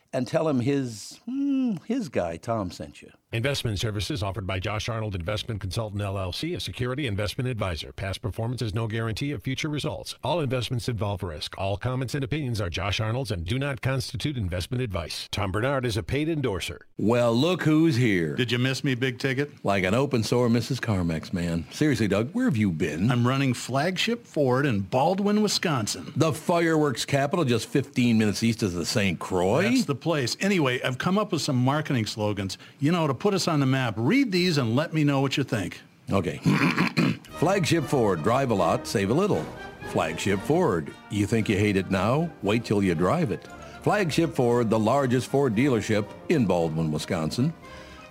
And tell him his, hmm, his guy, Tom, sent you. Investment services offered by Josh Arnold Investment Consultant LLC, a security investment advisor. Past performance is no guarantee of future results. All investments involve risk. All comments and opinions are Josh Arnold's and do not constitute investment advice. Tom Bernard is a paid endorser. Well, look who's here. Did you miss me, Big Ticket? Like an open sore Mrs. Carmex, man. Seriously, Doug, where have you been? I'm running Flagship Ford in Baldwin, Wisconsin. The fireworks capital, just 15 minutes east of the St. Croix. That's the place. Anyway, I've come up with some marketing slogans, you know, to put us on the map. Read these and let me know what you think. Okay. Flagship Ford, drive a lot, save a little. Flagship Ford, you think you hate it now? Wait till you drive it. Flagship Ford, the largest Ford dealership in Baldwin, Wisconsin.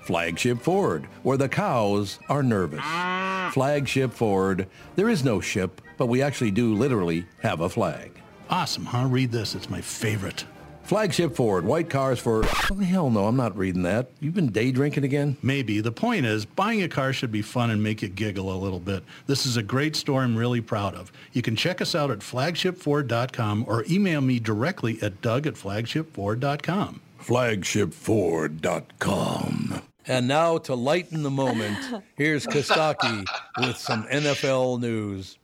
Flagship Ford, where the cows are nervous. Flagship Ford, there is no ship, but we actually do literally have a flag. Awesome, huh? Read this. It's my favorite. Flagship Ford, white cars for... Oh, hell no, I'm not reading that. You've been day drinking again? Maybe. The point is, buying a car should be fun and make you giggle a little bit. This is a great store I'm really proud of. You can check us out at flagshipford.com or email me directly at doug at flagshipford.com. flagshipford.com. And now to lighten the moment, here's Costaki with some NFL news.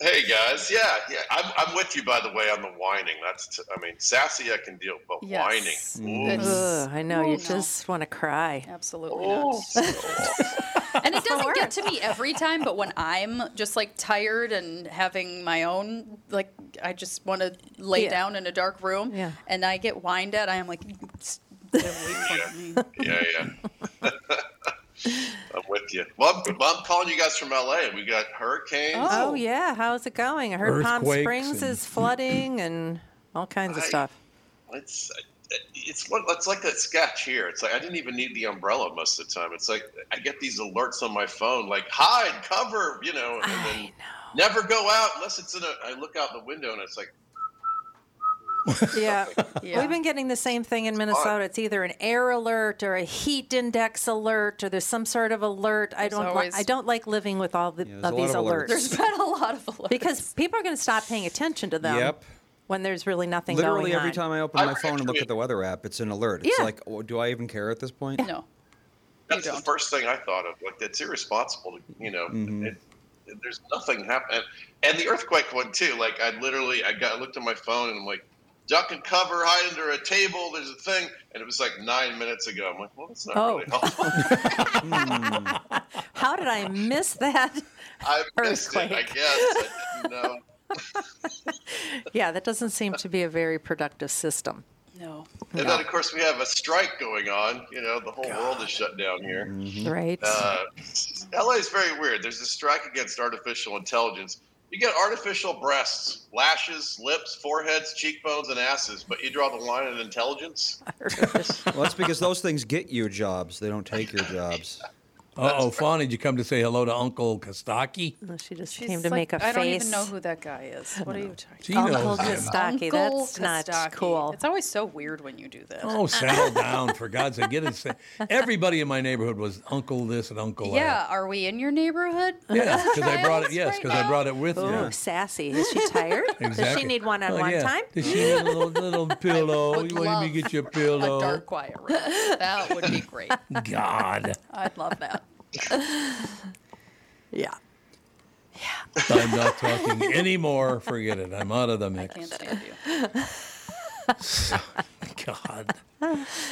Hey guys, yeah, yeah, I'm, I'm with you by the way on the whining. That's, t- I mean, sassy I can deal, but Yes. whining. Ooh. Ugh, I know. Oh, you no. just want to cry. Absolutely Oh, not. and it doesn't get to me every time, but when I'm just like tired and having my own, like, I just want to lay Yeah. down in a dark room Yeah. and I get whined at, I am like, get away from me. yeah, yeah. I'm with you. Well, I'm, well, I'm calling you guys from LA. We got hurricanes. Oh, oh, yeah. How's it going? I heard Palm Springs and- is flooding and all kinds of I- stuff. It's it's what it's like that sketch here. It's like I didn't even need the umbrella most of the time. It's like I get these alerts on my phone, like hide, cover, you know, and then never go out unless it's in a. I look out the window and it's like Yeah. Yeah. We've been getting the same thing in Minnesota. It's either an air alert or a heat index alert or there's some sort of alert. I don't always- li- I don't like living with all the, there's of these of alerts. alerts. There's been a lot of alerts. because people are going to stop paying attention to them Yep. when there's really nothing Literally going every on. time I open I my phone and look at the weather app, it's an alert. It's Yeah. like, oh, do I even care at this point? no. That's the first thing I thought of. Like that's irresponsible. To, you know, it, it- there's nothing happening. And the earthquake one too. Like I literally, I got I looked at my phone and I'm like, duck and cover, hide under a table. There's a thing, and it was like nine minutes ago. I'm like, well, it's not Oh. really helpful. How did I miss that? I missed it. I Earthquake. guess. I didn't know. yeah, that doesn't seem to be a very productive system. No. And then of course we have a strike going on. You know, the whole world is shut down here. Right? Uh, LA is very weird. There's a strike against artificial intelligence. You get artificial breasts, lashes, lips, foreheads, cheekbones, and asses, but you draw the line at intelligence. Well, that's because those things get you jobs. They don't take your jobs. Uh oh, Fawn, did you come to say hello to Uncle Costaki? No, she just She's came to like, make a I face. I don't even know who that guy is. What are you talking She Uncle knows him. Costaki. Uncle That's not Costaki. cool. It's always so weird when you do that. Oh, settle down, for God's sake. Get it. sa- Everybody in my neighborhood was Uncle this and Uncle that yeah, that. are we in your neighborhood? Yeah, because I brought it. Yes, right because I brought it with Ooh, me. sassy. Is she tired? Does Exactly. she need one-on-one Oh, yeah. time? Does she need a little, little pillow? would You want me love to get you a A pillow? dark quiet room. That would be great. God. I'd love that. Yeah. Yeah. I'm not talking anymore. Forget it. I'm out of the mix. I can't stand you. God.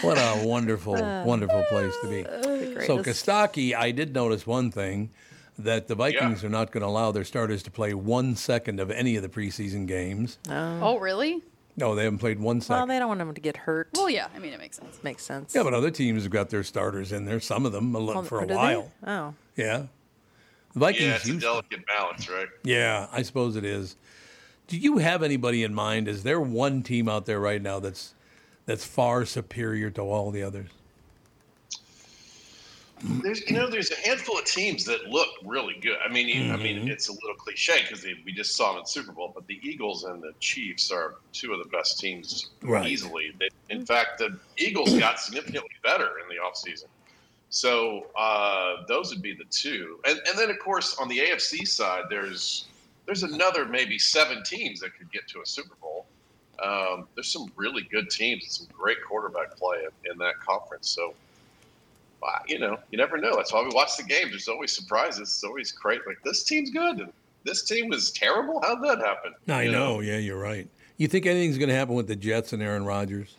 What a wonderful, wonderful place to be. So. Costaki, I did notice one thing that the Vikings are not going to allow their starters to play one second of any of the preseason games. Oh, oh really? No, they haven't played one Well, second. they don't want them to get hurt. Well, yeah. I mean, it makes sense. Makes sense. yeah, but other teams have got their starters in there, some of them a little, for a do they? while. Oh. Yeah. The Vikings Yeah, it's a used to- delicate balance, right? Yeah, I suppose it is. Do you have anybody in mind? Is there one team out there right now that's that's far superior to all the others? There's, you know, there's a handful of teams that look really good. I mean, I Mm-hmm. mean, it's a little cliche because we just saw them in Super Bowl, but the Eagles and the Chiefs are two of the best teams Right. easily. They, in fact, the Eagles got significantly better in the offseason. So uh, those would be the two, and and then of course on the AFC side, there's there's another maybe seven teams that could get to a Super Bowl. Um, there's some really good teams and some great quarterback play in, in that conference. So you know, you never know. That's why we watch the games. There's always surprises. It's always great. Like this team's good, this team was terrible. How'd that happen? I You know. Yeah, you're right. You think anything's going to happen with the Jets and Aaron Rodgers?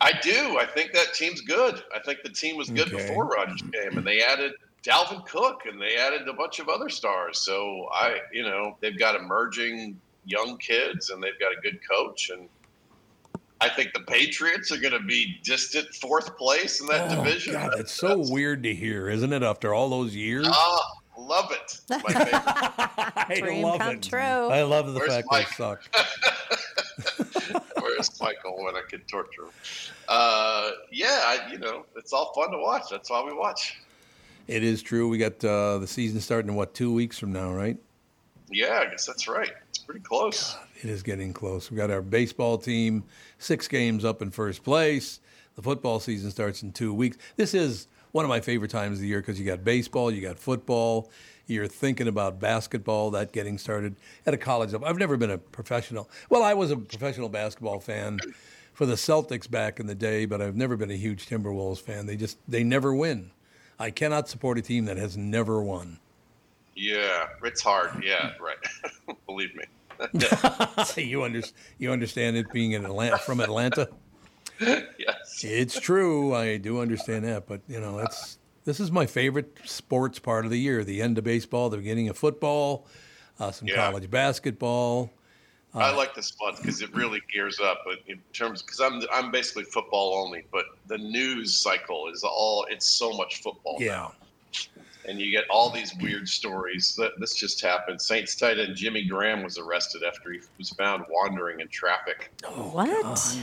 I do. I think that team's good. I think the team was good Okay. before Rodgers came, and they added Dalvin Cook, and they added a bunch of other stars. So I, you know, they've got emerging young kids, and they've got a good coach, and I think the Patriots are going to be distant fourth place in that oh, division. God, that's so weird to hear, isn't it? After all those years, Ah, love it. My favorite. I Dream love come it. true. I love the Where's fact Mike? they suck. Where's Michael when I can torture him? Uh, yeah, I, you know, it's all fun to watch. That's why we watch. It is true. We got uh, the season starting in what two weeks from now, right? Yeah, I guess that's right. It's pretty close. It is getting close. We got our baseball team six games up in first place. The football season starts in two weeks. This is one of my favorite times of the year because you got baseball, you got football. You're thinking about basketball, that getting started at a college level. I've never been a professional. Well, I was a professional basketball fan for the Celtics back in the day, but I've never been a huge Timberwolves fan. They just they never win. I cannot support a team that has never won. Yeah, it's hard. Yeah, right. Believe me. You under, you understand it being in Atlanta from Atlanta. yes. It's true. I do understand that, but you know, it's this is my favorite sports part of the year: the end of baseball, the beginning of football, uh, some Yeah. college basketball. I like this month because it really gears up but in terms because I'm I'm basically football only, but the news cycle is all it's so much football Yeah, now, and you get all these weird stories. That this just happened. Saints tight end Jimmy Graham was arrested after he was found wandering in traffic. Oh, what?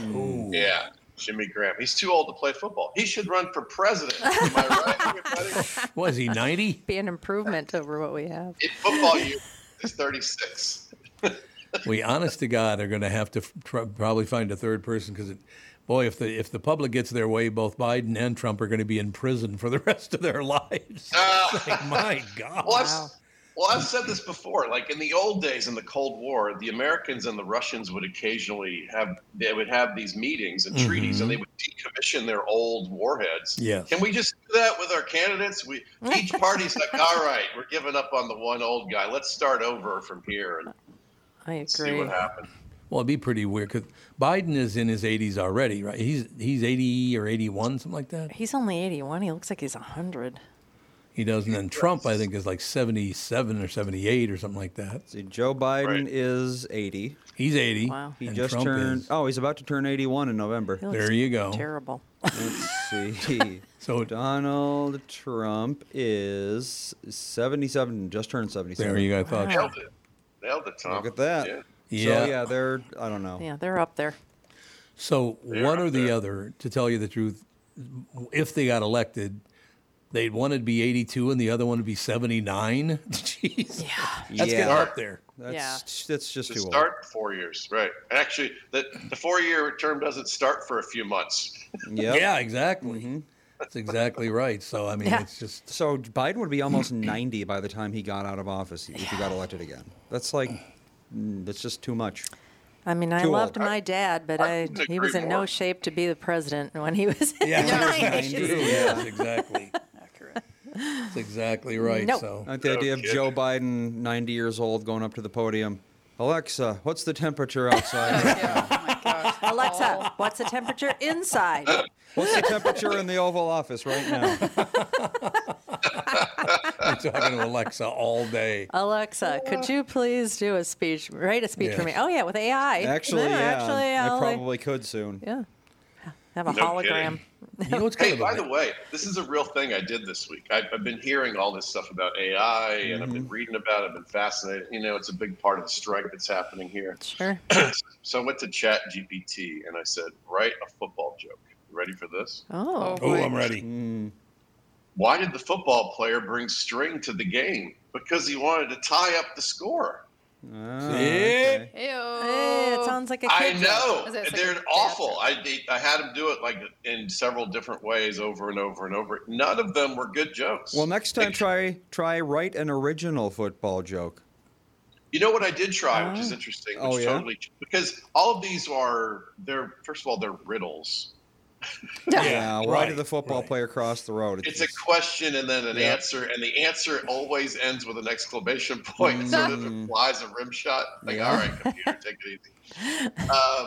Yeah, Jimmy Graham. He's too old to play football. He should run for president. Am I right? was he ninety? Be an improvement over what we have. In football, you is 36. we, honest to God, are going to have to f- tr- probably find a third person because, boy, if the if the public gets their way, both Biden and Trump are going to be in prison for the rest of their lives. Uh, Like, my God. Well, I've, well, I've said this before. Like in the old days, in the Cold War, the Americans and the Russians would occasionally have they would have these meetings and treaties, and they would decommission their old warheads. Yes. Can we just do that with our candidates? We each party's like, all right, we're giving up on the one old guy. Let's start over from here and I see agree. what happens. Well, it'd be pretty weird because Biden is in his 80s already, right? He's he's 80 or 81, something like that. He's only 81. He looks like he's 100. He does, and then Trump, I think, is like 77 or 78 or something like that. See, Joe Biden Right. is 80. He's 80. Wow. He just Trump turned. is- Oh, he's about to turn 81 in November. He looks There you go. Terrible. Let's see. So Donald Trump is 77. Just turned 77. there you go. I thought. Nailed it. Nailed it, Tom. Look at that. Yeah. Yeah. So yeah, they're. I don't know. Yeah, they're up there. So They're one up or the there. other, to tell you the truth, if they got elected, they'd one would be 82 and the other one would be 79. Jeez. Yeah. That's getting Yeah. up there. That's Yeah. that's just To too old. start four years, right? Actually, the the four year term doesn't start for a few months. Yep. Yeah, exactly. Mm-hmm. That's exactly right. So, I mean, Yeah. it's just. So Biden would be almost 90 by the time he got out of office if he got elected again. That's like, Mm, that's just too much. I mean, I Too loved old. my dad, but I I, he was in more. no shape to be the president when he was in Yeah, the that's 90s. true. Yes, exactly. That's exactly right. Nope. So, Like the idea of kidding. Joe Biden, 90 years old, going up to the podium. Alexa, what's the temperature outside? Yeah. Oh my gosh. Alexa, what's the temperature inside? what's the temperature in the Oval Office right now? We're talking to Alexa all day. Alexa, could you please do a speech, write a speech for me? Oh yeah, with AI. Actually, yeah, actually, I I'll- probably could soon. yeah. Have a No hologram. You know what's Hey, by the way, this is a real thing I did this week. I've, I've been hearing all this stuff about AI, and I've Mm-hmm. been reading about it. I've been fascinated. You know, it's a big part of the strike that's happening here. Sure. So I went to Chat GPT and I said, write a football joke. You ready for this? Oh. Oh, I'm ready. Mm, Why did the football player bring string to the game? Because he wanted to tie up the score. ah, See? okay. Ew. Hey, it sounds like a I kid joke. know. Like They're a awful. I, they- I had him do it like in several different ways over and over and over. None of them were good jokes. Well, next time Like, try try write an original football joke. You know what I did try, which is interesting, which Oh, yeah? totally because all of these are they're first of all they're riddles. Yeah, why right, did the football right. player cross the road? It's a question and then an Yeah. answer, and the answer always ends with an exclamation point, so that it implies a rim shot. Like, Yeah. all right, computer, take it easy. Uh,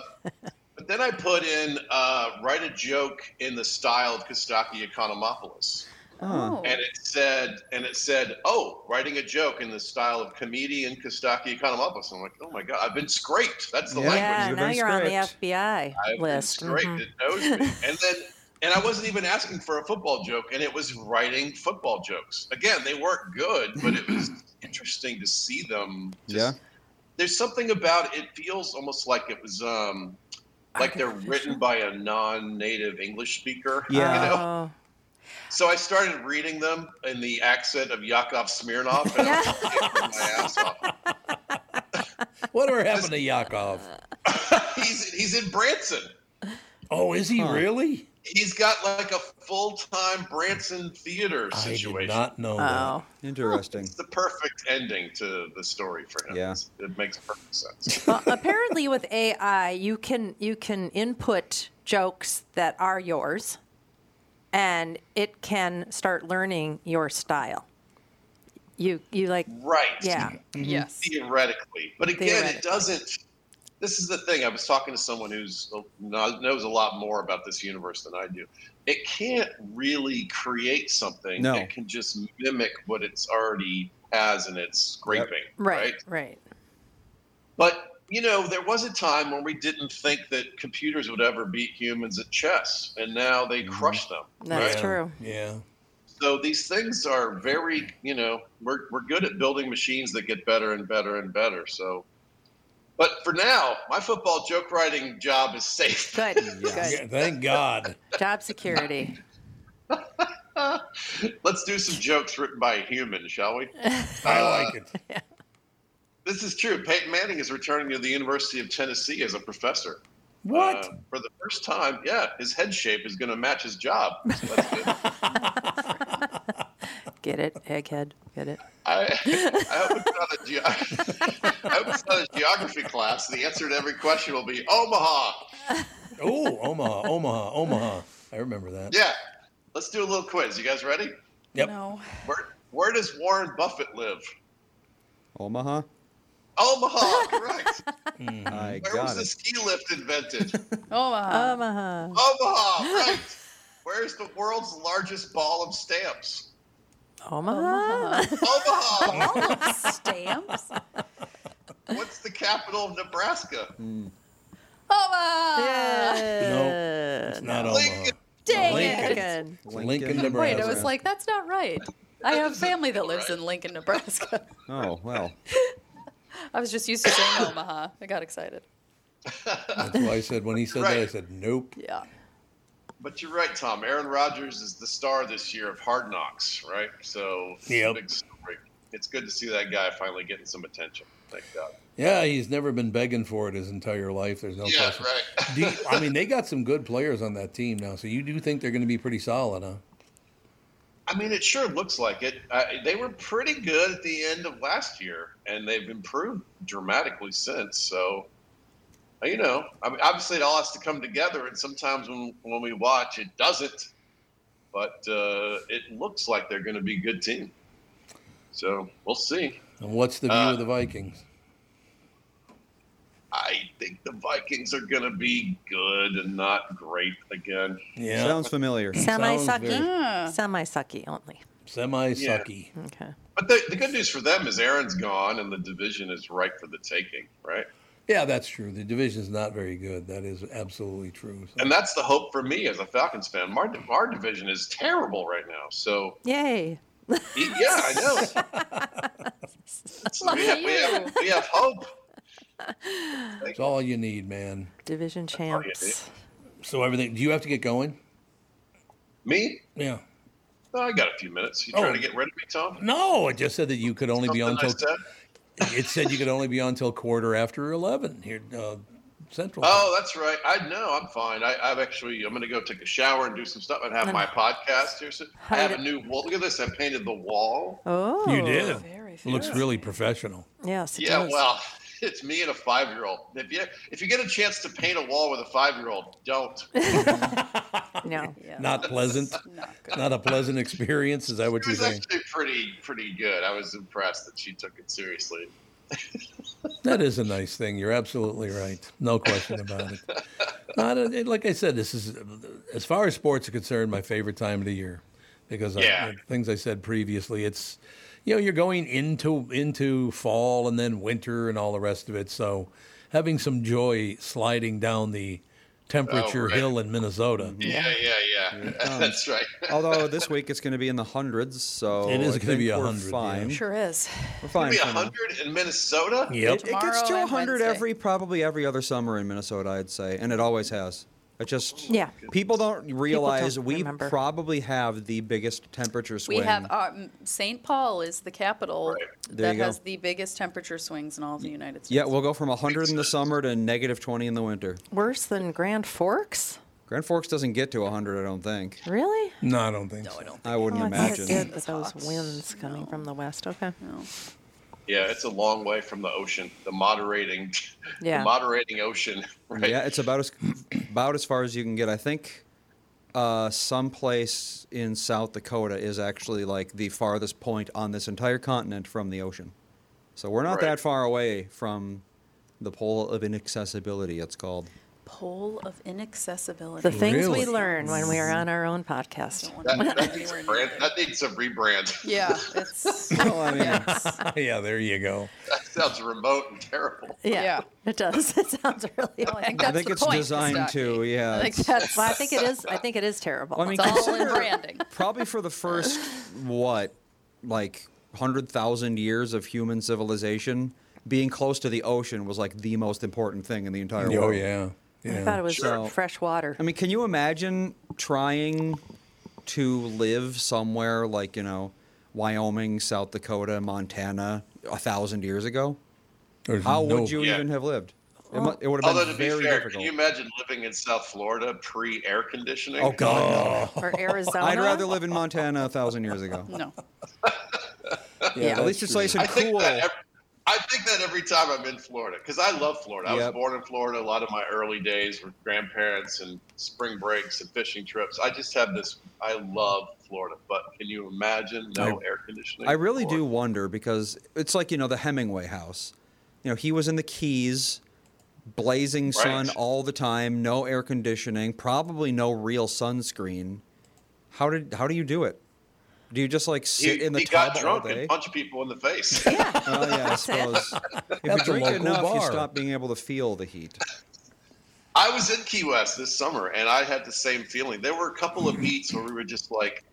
but then I put in uh, write a joke in the style of Costaki Economopoulos. Oh. and it said and it said oh writing a joke in the style of comedian Costaki Economopoulos. I'm like oh my god I've been scraped that's the Yeah. language Yeah, You've now you're on the scraped. FBI I've list. been scraped Mhm. it knows me and then and I wasn't even asking for a football joke and it was writing football jokes again they weren't good but it was interesting to see them just, Yeah. there's something about it feels almost like it was um like they're written by a non-native English speaker Yeah. you know Oh. So I started reading them in the accent of Yakov Smirnoff, and I was laughing my ass off. Whatever happened to Yakov? He's he's in Branson. Oh, is he Huh. really? He's got like a full time Branson theater situation. I situation. did not know Oh. Interesting. It's the perfect ending to the story for him. Yeah. It makes perfect sense. well, apparently with AI, you can you can input jokes that are yours, and it can start learning your style. You you like right. yeah mm-hmm. Yes. Theoretically. But again, it doesn't. This is the thing. I was talking to someone who's uh, knows a lot more about this universe than I do. It can't really create something. No. It can just mimic what it's already has in its scraping. right right. But you know, there was a time when we didn't think that computers would ever beat humans at chess, and now they mm-hmm. crush them. That's Yeah. true. Yeah. So these things are very, you know, we're we're good at building machines that get better and better and better. So, but for now, my football joke writing job is safe. Good good. Thank God. Job security. Let's do some jokes written by a human, shall we? I like it. This is true. Peyton Manning is returning to the University of Tennessee as a professor. What? Uh, for the first time, yeah, his head shape is going to match his job. So that's good. Get it, egghead. Get it. I, I hope it's not a ge- I hope it's not a geography class. The answer to every question will be Omaha. oh, Omaha, Omaha, Omaha. I remember that. Yeah. Let's do a little quiz. You guys ready? Yep. No. Where Where does Warren Buffett live? Omaha. Omaha. Correct. Mm-hmm. I Where got was the ski lift invented? Omaha. Omaha. Omaha. Right. Where's the world's largest ball of stamps? Omaha. Omaha. All of stamps. What's the capital of Nebraska? Mm. Omaha. Yeah. It's not Lincoln. Omaha. Dang Lincoln. it. Lincoln, Lincoln. Nebraska. Wait, I was like, that's not right. I have family that lives right. in Lincoln, Nebraska. Oh well. I was just used to saying Omaha. I got excited. That's why I said when he said that, I said nope. Yeah. but you're right, Tom. Aaron Rodgers is the star this year of Hard Knocks, right? So it's Yep. big story. It's good to see that guy finally getting some attention. Thank God. Yeah, he's never been begging for it his entire life. There's no Yeah, question. right. Do you, I mean, they got some good players on that team now, so you do think they're going to be pretty solid, huh? I mean, it sure looks like it. Uh, they were pretty good at the end of last year, and they've improved dramatically since. So, you know, I mean, obviously it all has to come together, and sometimes when when we watch, it doesn't. But uh, it looks like they're going to be a good team. So we'll see. And what's the view Uh, of the Vikings? I think the Vikings are going to be good and not great again. Yeah, Sounds familiar. Semi Sounds very- hmm. sucky. Semi sucky only. semi Yeah. sucky. Okay. But the, the good news for them is Aaron's gone, and the division is ripe for the taking, right? Yeah, that's true. The division is not very good. That is absolutely true. So- And that's the hope for me as a Falcons fan. Our, our division is terrible right now. So, Yay. yeah, I know. So we, have, we, have, we have hope. That's all you need, man. Division champs. So everything. Do you have to get going? Me? Yeah. Oh, I got a few minutes. You Oh. trying to get rid of me, Tom? No, I just said that you could only be on Something I till. It said you could only be on till quarter after eleven here, uh, Central. Oh, that's right. I know. I'm fine. I, I've actually. I'm going to go take a shower and do some stuff and have my podcast here. So I have a new wall. Look at this. I painted the wall. Oh. you did. Very It looks really professional. Yes. It Yeah, does. well, it's me and a five year old. If you if you get a chance to paint a wall with a five year old, don't. No. Not pleasant. Not a pleasant experience. Is that what you're saying? actually pretty pretty good. I was impressed that she took it seriously. That is a nice thing. You're absolutely right. No question about it. Not a, like I said, this is, as far as sports are concerned, my favorite time of the year because Yeah. I, things I said previously. It's you know you're going into into fall and then winter and all the rest of it. So having some joy sliding down the temperature Oh, right. hill in Minnesota. Yeah, yeah, yeah. That's right. Although this week it's going to be in the hundreds, so It is gonna be think we're 100, yeah. Fine. Sure is. We're fine. Maybe for now. hundred in Minnesota. Yep. It, it gets to Tomorrow 100 every probably every other summer in Minnesota, I'd say, and it always has. It just Yeah. People don't realize we remember. probably have the biggest temperature swing. We have um, St. Paul is the capital There that has the biggest temperature swings in all of the United States. yeah, we'll go from 100 in the summer to negative 20 in the winter. Worse than Grand Forks? Grand Forks doesn't get to 100, I don't think. Really? No, I don't think so. I, don't. I wouldn't Oh, imagine. it did with those winds coming from the west. Okay. Yeah, it's a long way from the ocean. The moderating, Yeah. the moderating ocean. Right. Yeah, it's about as about as far as you can get. I think uh, someplace in South Dakota is actually like the farthest point on this entire continent from the ocean. So we're not Right. that far away from the pole of inaccessibility. It's called. Pole of inaccessibility. The things we learn when we are on our own podcast. That, that, needs a brand, that needs a rebrand. Yeah, it's Well, oh, I mean, yeah, there you go. That sounds remote and terrible. Yeah, Yeah. it does. It sounds really. I think I that's think the it's point, designed Scott. to. Yeah, I think it's- that's. Well, I think it is. I think it is terrible. I mean, It's all in consider- branding. probably for the first what, like hundred thousand years of human civilization, being close to the ocean was like the most important thing in the entire oh, world. Oh yeah. I thought it was Sure. fresh water. I mean, can you imagine trying to live somewhere like, you know, Wyoming, South Dakota, Montana a thousand years ago? There's How no- would you Yeah. even have lived? It, mu- it would have Although been to be very fair, difficult. can you imagine living in South Florida pre air conditioning? oh, God, or Arizona. I'd rather live in Montana a thousand years ago. No. Yeah. At least it's nice and I think cool. that every, I think that every time I'm in Florida because I love Florida. I Yep. was born in Florida. A lot of my early days with grandparents and spring breaks and fishing trips. I just have this. I love Florida, but can you imagine no I- air conditioning? I really do wonder because it's like, you know, the Hemingway house. You know, he was in the Keys, blazing sun Right. all the time, no air conditioning, probably no real sunscreen. How did how do you do it? Do you just like He, sit in the he tub got all drunk day? and punched people in the face. Oh yeah, I suppose. If you That's a drink local enough, you stop being able to feel the heat. I was in Key West this summer, and I had the same feeling. There were a couple of mm-hmm. beats where we were just like,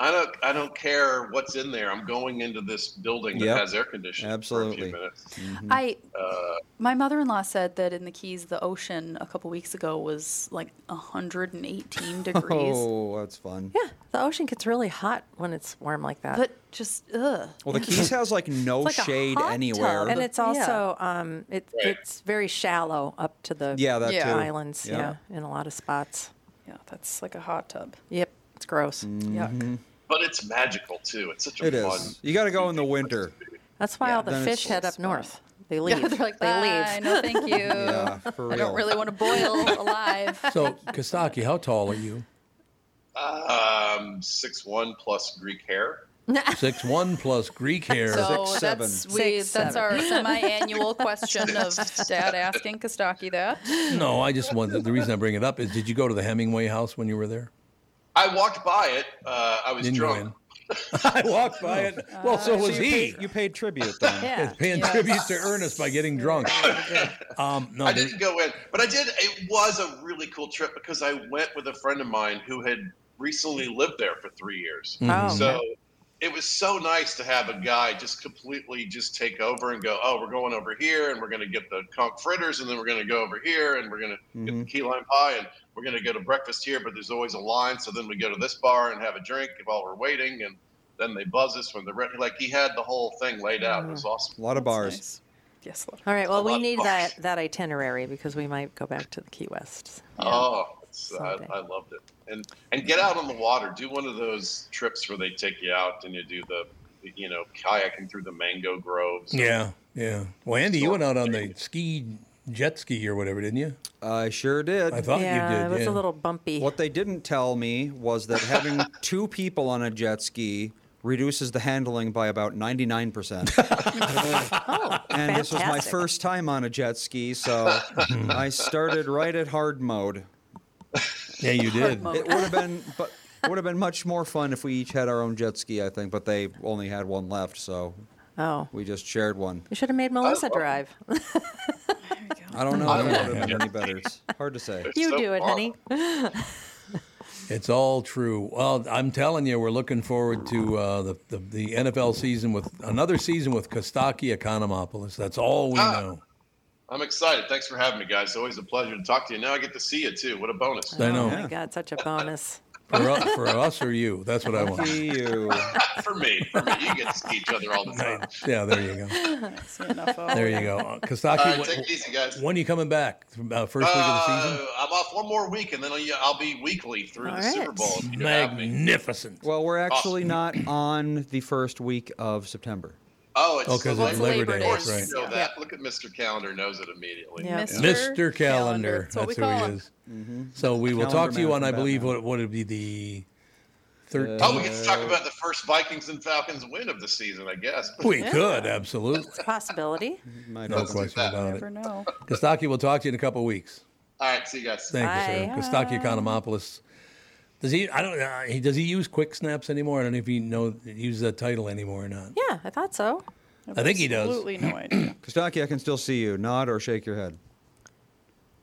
I don't I don't care what's in there. I'm going into this building that Yep. has air conditioning for a Absolutely. few minutes. I Uh, my mother-in-law said that in the Keys, the ocean a couple weeks ago was like 118 degrees. Oh, that's fun. Yeah, the ocean gets really hot when it's warm like that. But just ugh. Well, the Keys has like no It's like a shade hot anywhere. tub. and it's Yeah. also um, it, Right. it's very shallow up to the yeah, that Yeah. too. islands. Yeah. Yeah. in a lot of spots. Yeah, that's like a hot tub. Yep, it's gross. Yuck. but it's magical too. It's such a It fun. is. You got to go in the winter. That's why Yeah. all the Then fish head up it's north. They leave. Yeah, they're like, they leave. no thank you. Yeah, for real. I don't really want to boil alive. So, Costaki, how tall are you? Um, six one plus Greek hair. Six one plus Greek hair. So Six, that's seven. we, Six, that's seven. our semi-annual question of Dad asking Costaki that. no, I just wanted. The reason I bring it up is, did you go to the Hemingway house when you were there? I walked by it. Uh, I was Didn't drunk. I walked by it. Well, so was you he. Paid, you paid tribute then. Yeah. Paying Yes. tribute to Ernest by getting drunk. Um, no, I there- didn't go in, but I did. It was a really cool trip because I went with a friend of mine who had recently lived there for three years. Mm-hmm. Oh, So it was so nice to have a guy just completely just take over and go, oh, we're going over here and we're going to get the conch fritters and then we're going to go over here and we're going to get the key lime pie and we're going to go to breakfast here, but there's always a line. So then we go to this bar and have a drink while we're waiting and then they buzz us when they're ready. Like he had the whole thing laid out. It was mm-hmm. awesome. A lot of bars. Nice. Yes. All right. Well, we need that that itinerary because we might go back to the Key West. Oh, it's, I, I loved it. And and get out on the water. Do one of those trips where they take you out and you do the, you know, kayaking through the mango groves. Yeah, yeah. Well, Andy, you went out on the ski, jet ski or whatever, didn't you? I sure did. I thought yeah, you did. it was yeah. a little bumpy. What they didn't tell me was that having two people on a jet ski reduces the handling by about 99%. oh, and this was my first time on a jet ski, so I started right at hard mode. Yeah, you did. It would have been but it would have been much more fun if we each had our own jet ski, I think, but they only had one left, so Oh, we just shared one. you should have made Melissa drive. I don't know I if it would have been any better. It's hard to say. you so do it, fun. honey. It's all true. Well, I'm telling you, we're looking forward to uh, the, the the NFL season with another season with Costaki Economopoulos. That's all we Ah. know. I'm excited. Thanks for having me, guys. It's always a pleasure to talk to you. Now I get to see you too. What a bonus. I know. Oh my God, such a bonus. For, u- for us or you, that's what I want. See you. for me, for me, you get to see each other all the time. Yeah, there you go. See enough of There you go. Costaki, Uh, when, take it easy, guys. when are you coming back? Uh, first week of the season? Uh, I'm off one more week, and then I'll, I'll be weekly through All the Super. Bowl. If you have me. Magnificent. Well, we're actually Awesome. not on the first week of September. Oh, it's Oh, 'cause so it's late. Labor Day, Of course, that's you know that. Look at Mr. Calendar knows it immediately. Yeah. Mr. Mr. Calendar. That's what we who call he him. is. Mm-hmm. So we will talk to you on, I believe, Batman. what would it be the 13th? Uh, oh, we get to talk about the first Vikings and Falcons win of the season, I guess. we could, absolutely. It's a possibility. Might No have to- question that. about Never it. know. Costaki, we'll talk to you in a couple of weeks. All right, see you guys. Thank you, sir. Costaki Economopoulos. Does he? I don't. Uh, he does he use quick snaps anymore? I don't know if he know uses that title anymore or not. Yeah, I thought so. I think he does. Absolutely no idea. Costaki, I can still see you. Nod or shake your head.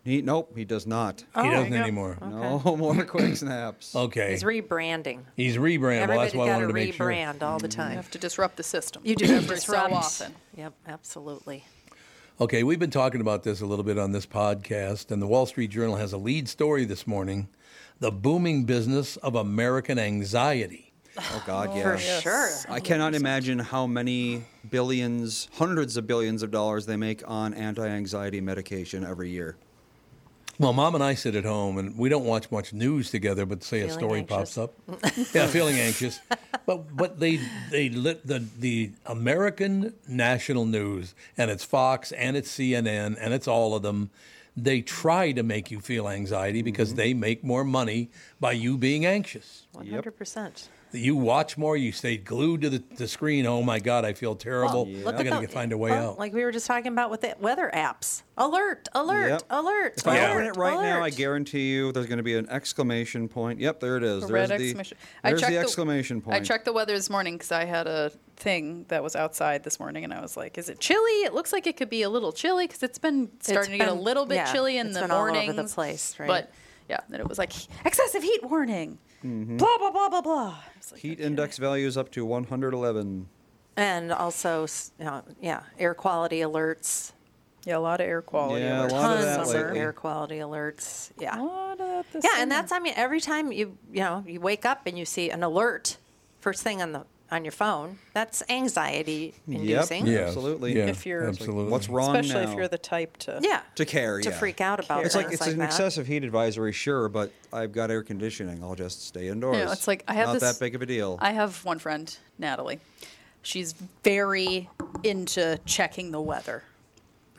He, nope, he does not. He Oh, doesn't there you go. anymore. No more quick snaps. Okay. He's rebranding. He's rebranding. Well, Everybody that's why I got wanted to to make sure. rebrand all the You time. have to disrupt the system. You do every disrupt. so often. Yep, absolutely. Okay, we've been talking about this a little bit on this podcast, and the Wall Street Journal has a lead story this morning: the booming business of American anxiety. Oh God, yeah. For sure. I cannot imagine how many billions, hundreds of billions of dollars they make on anti-anxiety medication every year. Well, mom and I sit at home, and we don't watch much news together. But say a story anxious. pops up, yeah, feeling anxious. But but they they lit the the American national news, and it's Fox and it's CNN and it's all of them. They try to make you feel anxiety because Mm-hmm. they make more money by you being anxious. 100%. You watch more, you stay glued to the, the screen. Oh my God, I feel terrible. Look I at got to find a way well, out. Like we were just talking about with the weather apps. Alert, alert, Yep. alert. If I open it right now, I guarantee you there's going to be an exclamation point. Yep, there it is. There's red the, exclamation. There's checked the exclamation point. I checked the weather this morning because I had a thing that was outside this morning, and I was like, "Is it chilly? It looks like it could be a little chilly because it's been starting to get a little bit yeah, chilly in it's the morning. all over the place, right? But yeah, then it was like excessive heat warning. Blah blah blah blah blah. Like, Heat index values up to 111. and also, s- you know, yeah, air quality alerts. Yeah, a lot of air quality. Yeah, a alerts. lot of Tons that of lately. air quality alerts. A Yeah. lot of that this Yeah, and that's I mean every time you you know you wake up and you see an alert first thing on the on your phone, that's anxiety inducing. Yep. Absolutely. Yeah, If you're- absolutely. What's wrong especially now? if you're the type to. Yeah. to care, To yeah. freak out about it. It's like it's like an that. excessive heat advisory, sure, but I've got air conditioning. I'll just stay indoors. You know, it's like I have not this. that big of a deal. I have one friend, Natalie. She's very into checking the weather.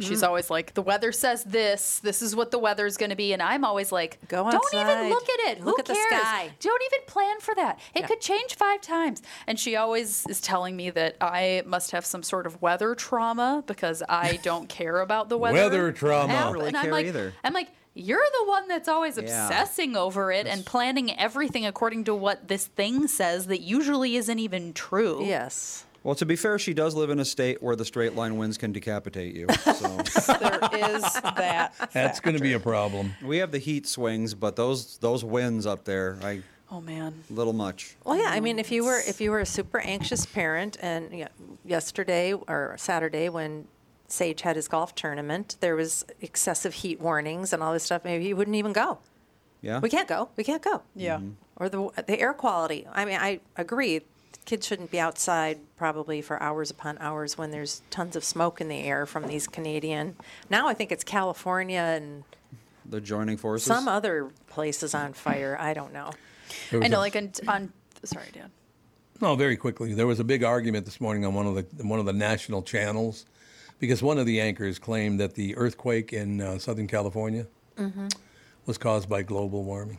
She's Mm. always like, the weather says this. This is what the weather's going to be, and I'm always like, Go don't even look at it. Look Who at the cares? sky." Don't even plan for that. It Yeah. could change five times. And she always is telling me that I must have some sort of weather trauma because I don't care about the weather. Weather trauma. I don't really and I'm like, either. I'm like, you're the one that's always Yeah. obsessing over it and planning everything according to what this thing says that usually isn't even true. Yes. Well, to be fair, she does live in a state where the straight line winds can decapitate you. So there is that. That's going to be a problem. we have the heat swings, but those those winds up there, I Oh man. little much. Well, yeah. I mean, if you were if you were a super anxious parent, and you know, yesterday or Saturday when Sage had his golf tournament, there was excessive heat warnings and all this stuff. Maybe he wouldn't even go. Yeah. We can't go. We can't go. Yeah. Mm-hmm. Or the the air quality. I mean, I agree. Kids shouldn't be outside probably for hours upon hours when there's tons of smoke in the air from these Canadian. Now I think it's California and The joining forces. some other places on fire. I don't know. There I know, a- like on, on sorry, Dan. No, very quickly. There was a big argument this morning on one of the one of the national channels because one of the anchors claimed that the earthquake in uh, Southern California Mm-hmm. was caused by global warming.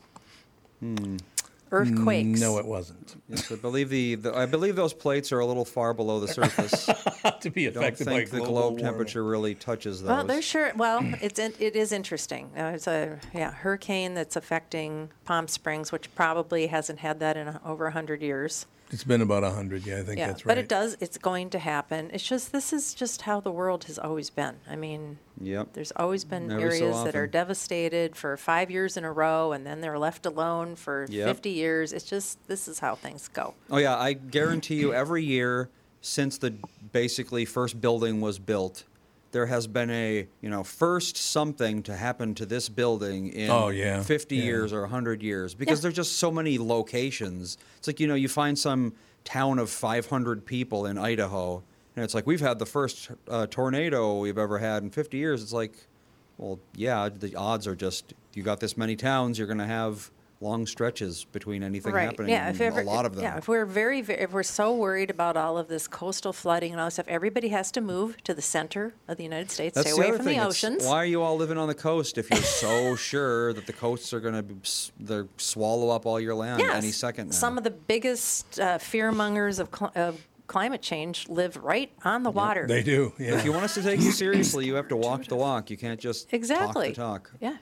Earthquakes. No, it wasn't. Yes, I believe the, the I believe those plates are a little far below the surface. to be Don't affected by think the global globe warming. temperature really touches those. Well, they're sure. Well, it's it is interesting. Uh, it's a yeah hurricane that's affecting Palm Springs, which probably hasn't had that in a, over hundred years. It's been about hundred. Yeah, I think yeah, that's right. but it does. It's going to happen. It's just this is just how the world has always been. I mean, Yep. there's always been Every so areas that are devastated for five years in a row, and then they're left alone for Yep. fifty years. It's just this is how things go. Oh yeah, I guarantee you, every year since the basically first building was built, there has been a you know first something to happen to this building in Oh, yeah, 50 yeah. years or 100 years because Yeah. there's just so many locations. It's like you know you find some town of 500 people in Idaho, and it's like we've had the first uh, tornado we've ever had in 50 years. It's like, well, yeah, the odds are just you got this many towns, you're going to have long stretches between anything happening. Yeah, if and ever, a lot of them. Yeah, if we're very, very, if we're so worried about all of this coastal flooding and all this stuff, everybody has to move to the center of the United States, That's stay the away other from thing. the It's, oceans. Why are you all living on the coast if you're so sure that the coasts are going to they swallow up all your land Yes, any second now? Some of the biggest uh, fear mongers of, cl- of climate change live right on the water. they do. Yeah. if you want us to take you seriously, you have to walk the walk. You can't just exactly. talk the talk. Yeah.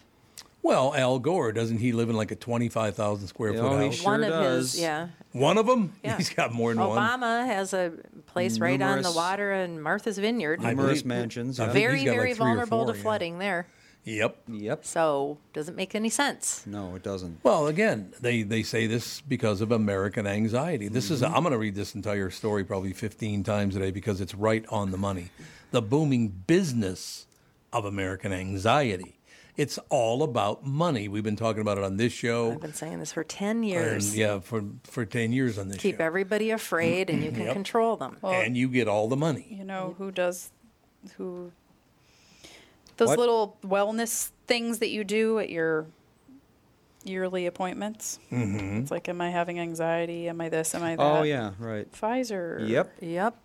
Well, Al Gore doesn't he live in like a twenty-five thousand square Oh, foot he house? sure one of does. his, yeah. One of them. Yeah. He's got more than one. Obama has a place right on the water in Martha's Vineyard. Numerous mansions. Yeah. think very, like very vulnerable four, to yeah. flooding there. Yep. Yep. So doesn't make any sense. No, it doesn't. Well, again, they, they say this because of American anxiety. This is, Mm-hmm. I'm going to read this entire story probably 15 times today because it's right on the money. The booming business of American anxiety. It's all about money. We've been talking about it on this show. I've been saying this for 10 And years. yeah, for, for 10 years on this show. Keep show. everybody afraid and you can Yep. control them. and you get all the money. You know who does who those What? little wellness things that you do at your yearly appointments. Mm-hmm. It's like, am I having anxiety? Am I this? Am I that? Oh yeah, right. Pfizer. Yep. Yep.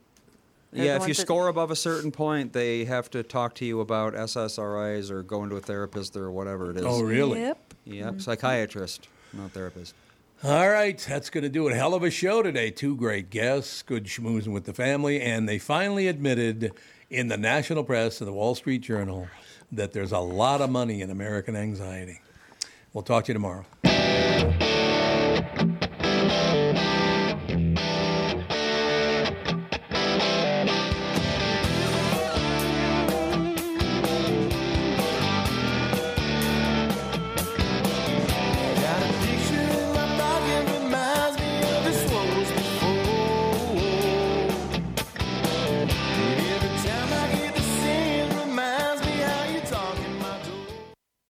Yeah, if you Everyone's score above a certain point, they have to talk to you about SSRIs or going to a therapist or whatever it is. Oh, really? Yep. Yep, mm-hmm. psychiatrist, not therapist. All right, that's going to do it. Hell of a show today. Two great guests, good schmoozing with the family, and they finally admitted in the national press and the Wall Street Journal that there's a lot of money in American anxiety. We'll talk to you tomorrow.